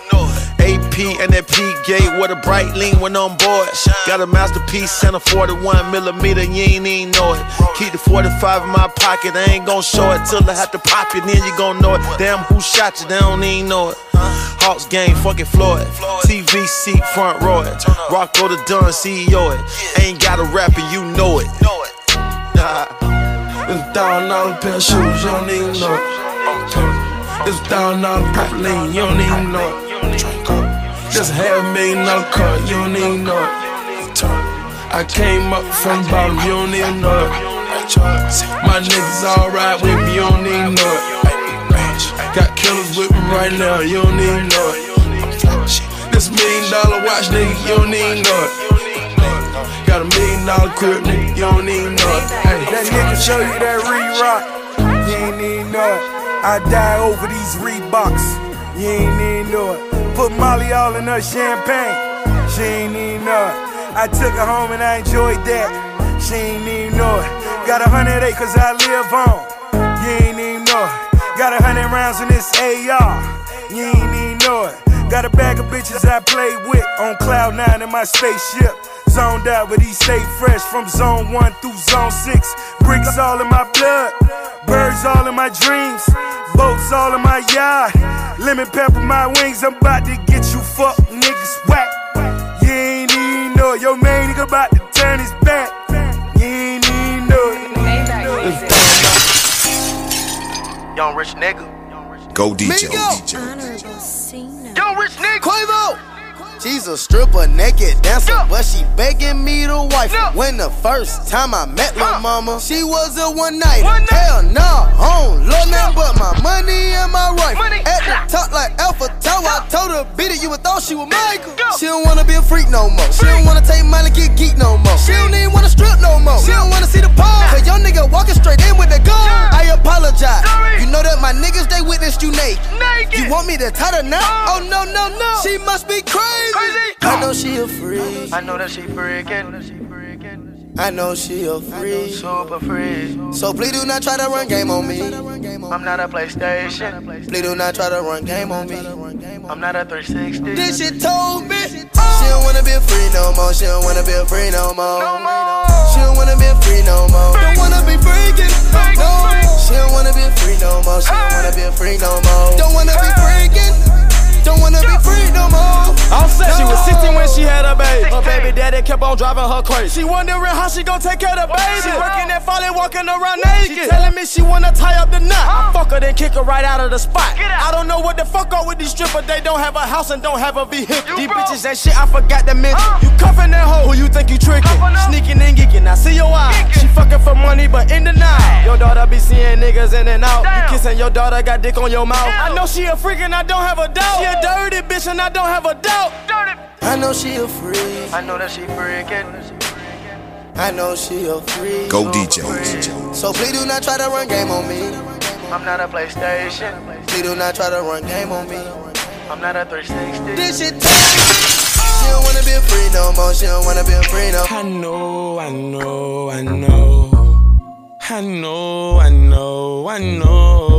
AP and that P gate with a bright lean when on board. Got a masterpiece and a 41 millimeter, you ain't even know it. Keep the 45 in my pocket, I ain't gon' show it till I have to pop it, then you gon' know it. Damn, who shot you? They don't even know it. Hawks game, fucking Floyd. TV seat, front row it. Rocko the Dunn, CEO it. Ain't got a rapper, you know it. It's a thousand dollar pair of shoes, you don't even know it. It's a thousand dollar purple lean, you don't even know it. Just a half million dollar car, you don't even know it. I came up from the bottom, you don't even know it. My niggas alright with me, you don't even know it. Got killers with me right now, you don't even know it. This million dollar watch, nigga, you don't even know it. Got a million dollar crib, nigga, you don't need it. Hey, That nigga show you that re-rock, you ain't know it. I die over these Reeboks, you ain't need it. Put Molly all in her champagne, she ain't need it. I took her home and I enjoyed that, she ain't even know. Got a hundred acres I live on, you ain't even know. Got a hundred rounds in this AR, you ain't even know. Got a bag of bitches I play with on cloud nine in my spaceship. Zoned out, but he stay fresh from zone one through zone six. Bricks all in my blood, birds all in my dreams, boats all in my yard. Lemon pepper my wings, I'm about to get you fuck niggas whack. You ain't even know it. Your main nigga about to turn his back. You ain't even know it. Young rich nigga. Go DJ. Young rich nigga. Quavo. She's a stripper, naked dancer, but she begging me to wife. her. When the first time I met lil' mama, she was a one night. Hell nah, I don't love nothing but my money and my rifle. At the top like Eiffel Tower, I told her beat it, you would thought she was Michael. She don't wanna be a freak no more. She don't wanna take money, get geek no more. She don't even wanna strip no more. She don't wanna see the pole. Cause your nigga walking straight in with the gun. I apologize. You know that my niggas they witnessed you naked. You want me to tie her now? Oh no no no. She must be crazy. I know she a freak. I know that she freaking. I know she a freak. Super freak. So please do not try to run game on me. I'm not a PlayStation. Please do not try to run game on me. I'm not a 360. This shit told me. She don't wanna be a free no more. She don't wanna be a free no more. She don't wanna be a free no more. Don't wanna be freaking. No. She don't wanna be a free no more. She don't wanna be a free no more. Don't wanna be freaking. Don't wanna be free no more. All set, she was 16 when she had a baby. Her baby daddy kept on driving her crazy. She wondering how she gon' take care of the baby. She working at Folly, walking around naked. She telling me she wanna tie up the knot. I fuck her, then kick her right out of the spot. I don't know what the fuck up with these strippers. They don't have a house and don't have a vehicle. These bitches ain't shit, I forgot to mention. You cuffing that hoe, who you think you tricking? Sneaking and geeking, I see your eyes. She fucking for money, but in the night. Your daughter be seeing niggas in and out. You kissing your daughter, got dick on your mouth. I know she a freak and I don't have a doubt. She a dirty bitch and I don't have a doubt. I know she a freak. I know that she freaking. I know she a freak. Go DJ. So please do not try to run game on me. I'm not a PlayStation. Please do not try to run game on me. I'm not a 360. This shit She don't wanna be free no more. She don't wanna be free no I know, I know, I know. I know, I know, I know.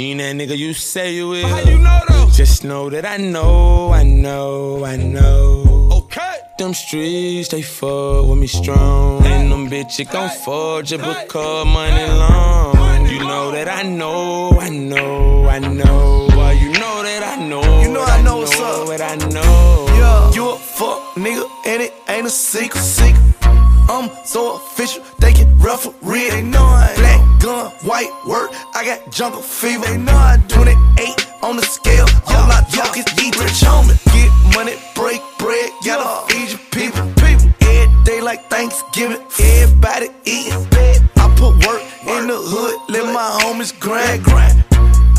You ain't that nigga you say you is. How you know though? Just know that I know, I know, I know. Okay. Them streets, they fuck with me strong. And them bitches gon' forge it because money long. You know that I know, I know, I know. Well, you know that I know. You know I know what's up. What I know. Yeah, you a fuck nigga, and it ain't a secret. secret. I'm so official, they can referee. They know I black gun, white work. I got jungle fever. They know I do. 28 on the scale. All I talk is eat rich on me. Get money, break bread, gotta feed your people. People, every day like Thanksgiving. Everybody eating. I put work in the hood, let my homies grind. grind.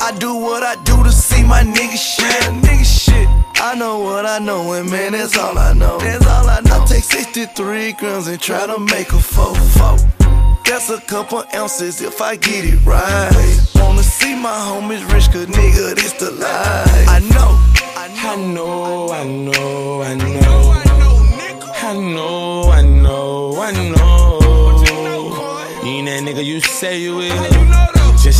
I do what I do to see my niggas shine. Nigga shit. I know what I know, and man, that's all I know. That's all I know. I take 63 grams and try to make a four four. That's a couple ounces if I get it right. Wanna see my homies rich, cause nigga, this the life. I know, I know, I know, I know. I know, I know, I know. You ain't that nigga you say you is.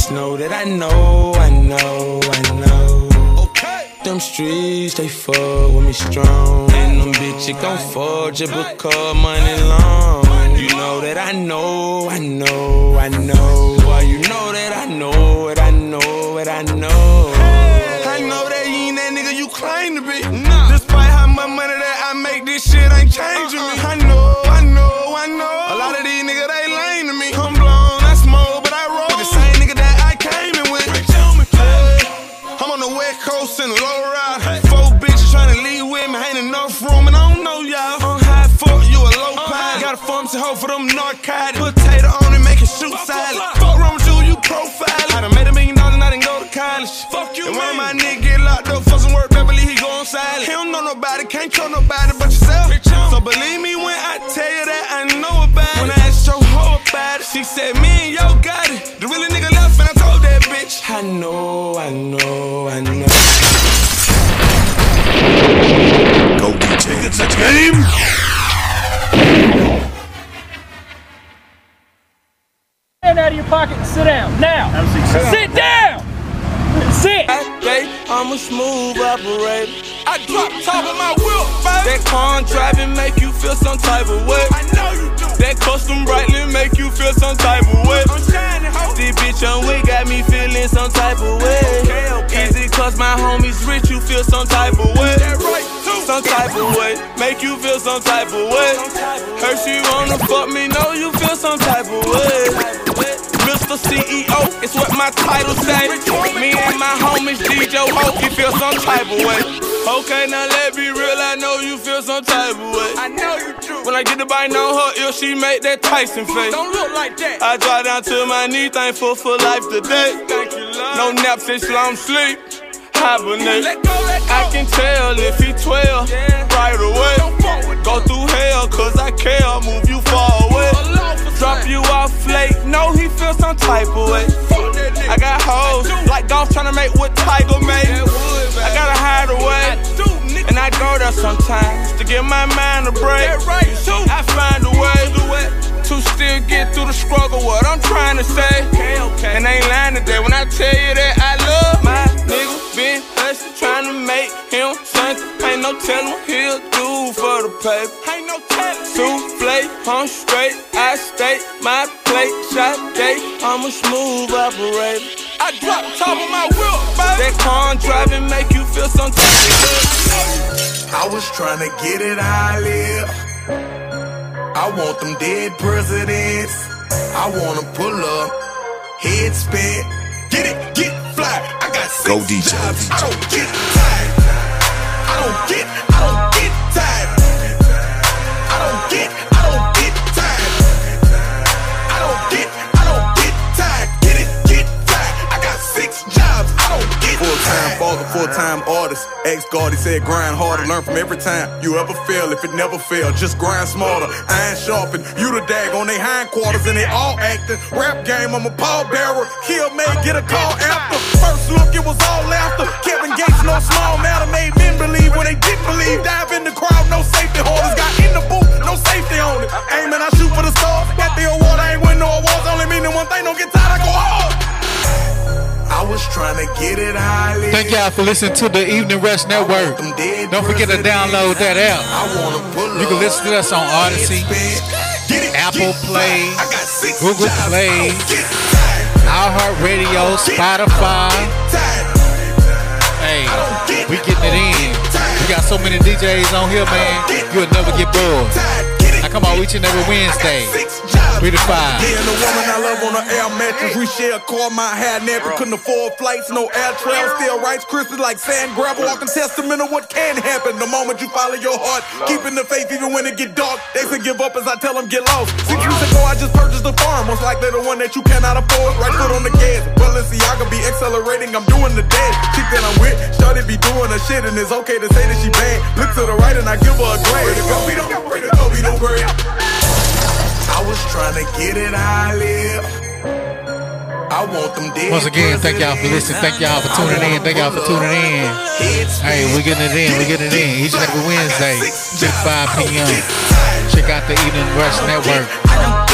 Just know that I know, I know, I know. Okay. Them streets, they fuck with me strong. And them bitches gon' fuck just because money long. You know that I know, I know, I know. Well, you know that I know it, I know it, I know. Hey. I know that you ain't that nigga you claim to be. Nah. Despite how much money that I make, this shit ain't changing me. I know, Got a pharmacy hoe for them narcotics. Potato on it, make it shoot salad. Fuck wrong with you, you profile. I done made a million dollars and I didn't go to college. Fuck you, and when my nigga get locked up for some work, Beverly, he go on silent. He don't know nobody, can't trust nobody but yourself. So believe me when I tell you that I know about it. When I asked your hoe about it, she said, me and yo got it. The really nigga left and I told that bitch. I know, I know, I know. Go DJ. It's a game. Out of your pocket and sit down. Now. Sit down. Sit. Day, I'm a smooth operator. I drop top of my wheel, baby. That car driving make you feel some type of way. I know you do. That custom brightly make you feel some type of way. I'm shining, ho. This bitch on way got me feeling some type of way. Okay, okay. Easy cause my homies rich, you feel some type of way. That right, too. Some type of way. Make you feel some type of way. Her she wanna fuck me, know you feel some type of way. Mr. CEO, it's what my title say. Me and my homies DJ Ho, you feel some type of way. Okay, now let me real, I know you feel some type of way. I know you do. When I get the bite on her ear, she make that Tyson face. Don't look like that. I drop down to my knee, thankful for life today. Thank you, love. No naps, it's long sleep. Hibernate. I can tell if he 12 right away. Go through hell, cause I care. Move you far away. Drop you off late. No, he feel some type of way. I got hoes like golf trying to make what Tiger made. I gotta hide away. And I go there sometimes to give my mind a break. I find a way to still get through the struggle. What I'm trying to say. And I ain't lying today when I tell you that I love my nigga. Been hustling, trying to make him something. Ain't no telling what he'll do for the paper. Ain't no telling. Souffle, I'm straight. I stay my plate. Shot day. I'm a smooth operator. I drop top of my wheel, baby. That car driving make you feel some type of. I was trying to get it how I live. I want them dead presidents. I wanna pull up, head spin, get it, get fly. I got six Go DJ. jobs. I don't get tired. I don't get, I time father, full time artist. Ex guard, he said grind harder, learn from every time you ever fail. If it never fail, just grind smarter. Iron sharpen, you the dag on they hindquarters and they all acting. Rap game, I'm a pallbearer. Kill may get a call after. First look, it was all after. Kevin Gates, no small matter, made men believe when they didn't believe. Dive in the crowd, no safety holders. Got in the booth, no safety on it. Aiming, I shoot for the stars. Got the award, I ain't win no awards. Only meaning one thing, don't get tired, I go hard. I was trying to get it live. Thank y'all for listening to the Evening Rush Network. Don't forget to download that app. You can listen to us on Odyssey, Apple Play, Google Play, iHeartRadio, Spotify. Hey, we getting it in. We got so many DJs on here, man. You'll never get bored. I come on, each and every Wednesday, Three to five. Me and the woman I love on an air mattress. We share a car, my hat never Couldn't afford flights, no air travel. Still rights crispy like sand gravel. Walking testament of what can happen. The moment you follow your heart, keeping the faith even when it get dark. They say give up as I tell them get lost. Six years ago, I just purchased a farm. Most likely the one that you cannot afford. Right foot on the gas. Balenciaga be accelerating. I'm doing the dead. Chick that I'm with, Shorty be doing her shit, and it's okay to say that she bad. Look to the right and I give her a grade. Go, don't, we don't, we we don't, I was trying to get it I live. I want them dead Once again, thank y'all for listening. Thank y'all for tuning in. Thank y'all for tuning in. Hey, we're getting it in. We're getting it in. Each and every Wednesday, 6 5 p.m. Check out the Evening Rush Network on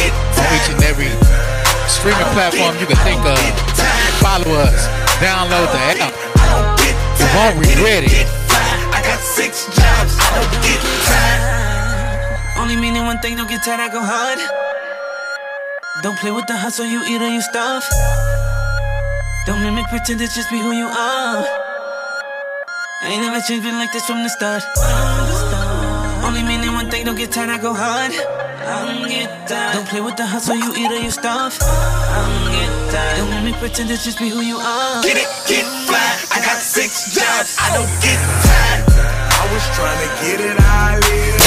each and every streaming platform you can think of. Follow us. Download the app. You won't regret it. I got six jobs. I don't get tired. Only meaning one thing, don't get tired, I go hard. Don't play with the hustle, you eat or you stuff. Don't mimic, pretend it's just be who you are. I ain't never changed, been like this from the start. Only meaning one thing, don't get tired, I go hard. Don't play with the hustle, you eat or you stuff. Don't mimic, pretend it's just be who you are. Get it, get fly. I got six jobs, I don't get tired. I was trying to get it, I live.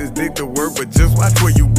this dick to work, but just watch where you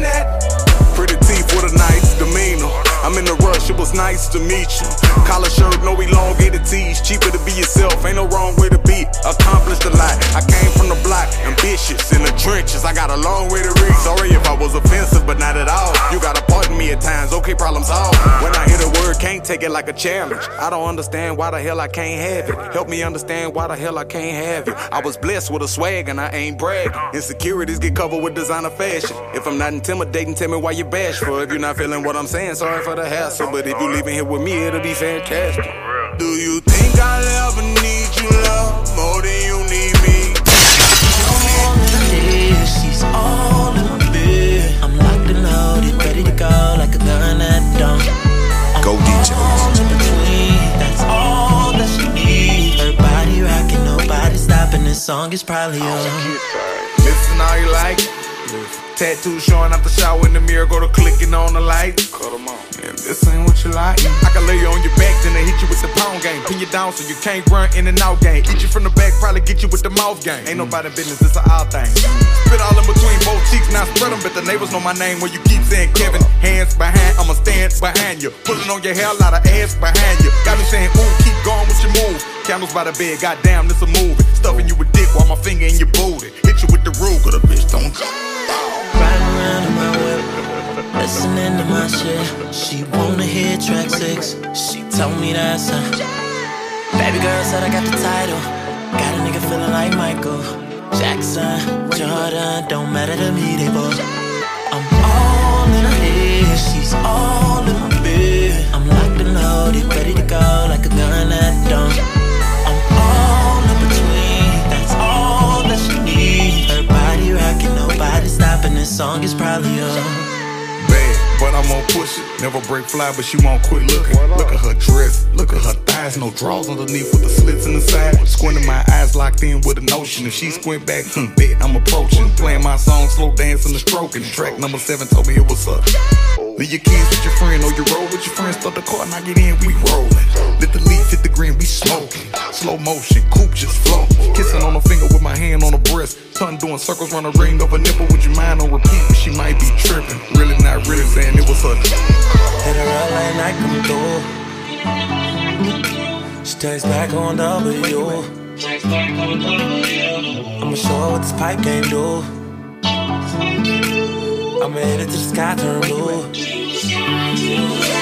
internet it was nice to meet you. Collar shirt, no elongated tees. Cheaper to be yourself, ain't no wrong way to be. Accomplished a lot. I came from the block, ambitious in the trenches. I got a long way to reach. Sorry if I was offensive, but not at all. You gotta pardon me at times, okay, problem solved. When I hear the word, can't take it like a challenge. I don't understand why the hell I can't have it. Help me understand why the hell I can't have it. I was blessed with a swag and I ain't bragging. Insecurities get covered with designer fashion. If I'm not intimidating, tell me why you bashful. If you're not feeling what I'm saying, sorry for the hassle. But if you leaving here with me, it'll be fantastic. Do you think I'll ever need you, love, more than you need me? Yeah, she's all in my bed. I'm locked and loaded, ready to go like a gun at dawn. Go DJ. Between, that's all that she needs. Her body rocking, nobody stopping. This song is probably on. Listen how you like it. Tattoo showing out the shower in the mirror, go to clicking on the lights. Cut 'em on. If this ain't what you like, I can lay you on your back, then they hit you with the pound game. Pin you down so you can't run in and out game. Eat you from the back, probably get you with the mouth game. Ain't nobody business, it's a odd thing. Spit all in between both cheeks, now spread them, but the neighbors know my name when you keep saying Kevin. Hands behind, I'ma stand behind you. Pulling on your hair, a lot of ass behind you. Got me saying, ooh, keep going with your moves. Candles by the bed, goddamn, this a movie. Stuffing you with dick while my finger in your booty. Hit you with the Ruger, the bitch don't Riding listening to my shit. She wanna hear track six. She told me that's her. Baby girl said I got the title. Got a nigga feeling like Michael Jackson, Jordan. Don't matter to me, they both. I'm all in her head. She's all in my bed. I'm locked and loaded, ready to go like a gun at dawn. I'm all in between. That's all that she needs. Her body rocking, nobody stopping. This song is probably on. But I'm gonna push it. Never break fly, but she won't quit looking. Look at her dress, look at her thighs, no drawers underneath with the slits in the side. Squinting my eyes locked in with a notion. If she squint back, hmm, bet I'm approaching. Playing my song, slow dancing, the stroking. Track number seven told me it was up. Leave your kids with your friend or you roll with your friends. Start the car and I get in, we rolling. Let the leaf hit the green, we smoking. Slow motion, coupe just flow. Kissing on the finger with my hand on the breast. Tongue doing circles round a ring of a nipple. Would you mind on repeat? She might be tripping. Really not really saying it was her. Hit her up late night, come through. She back on W. I'ma show what this pipe game do. I'ma hit it till the sky turn blue.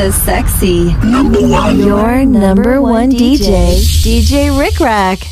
The sexy, number one, your number one DJ, DJ Rik Rak.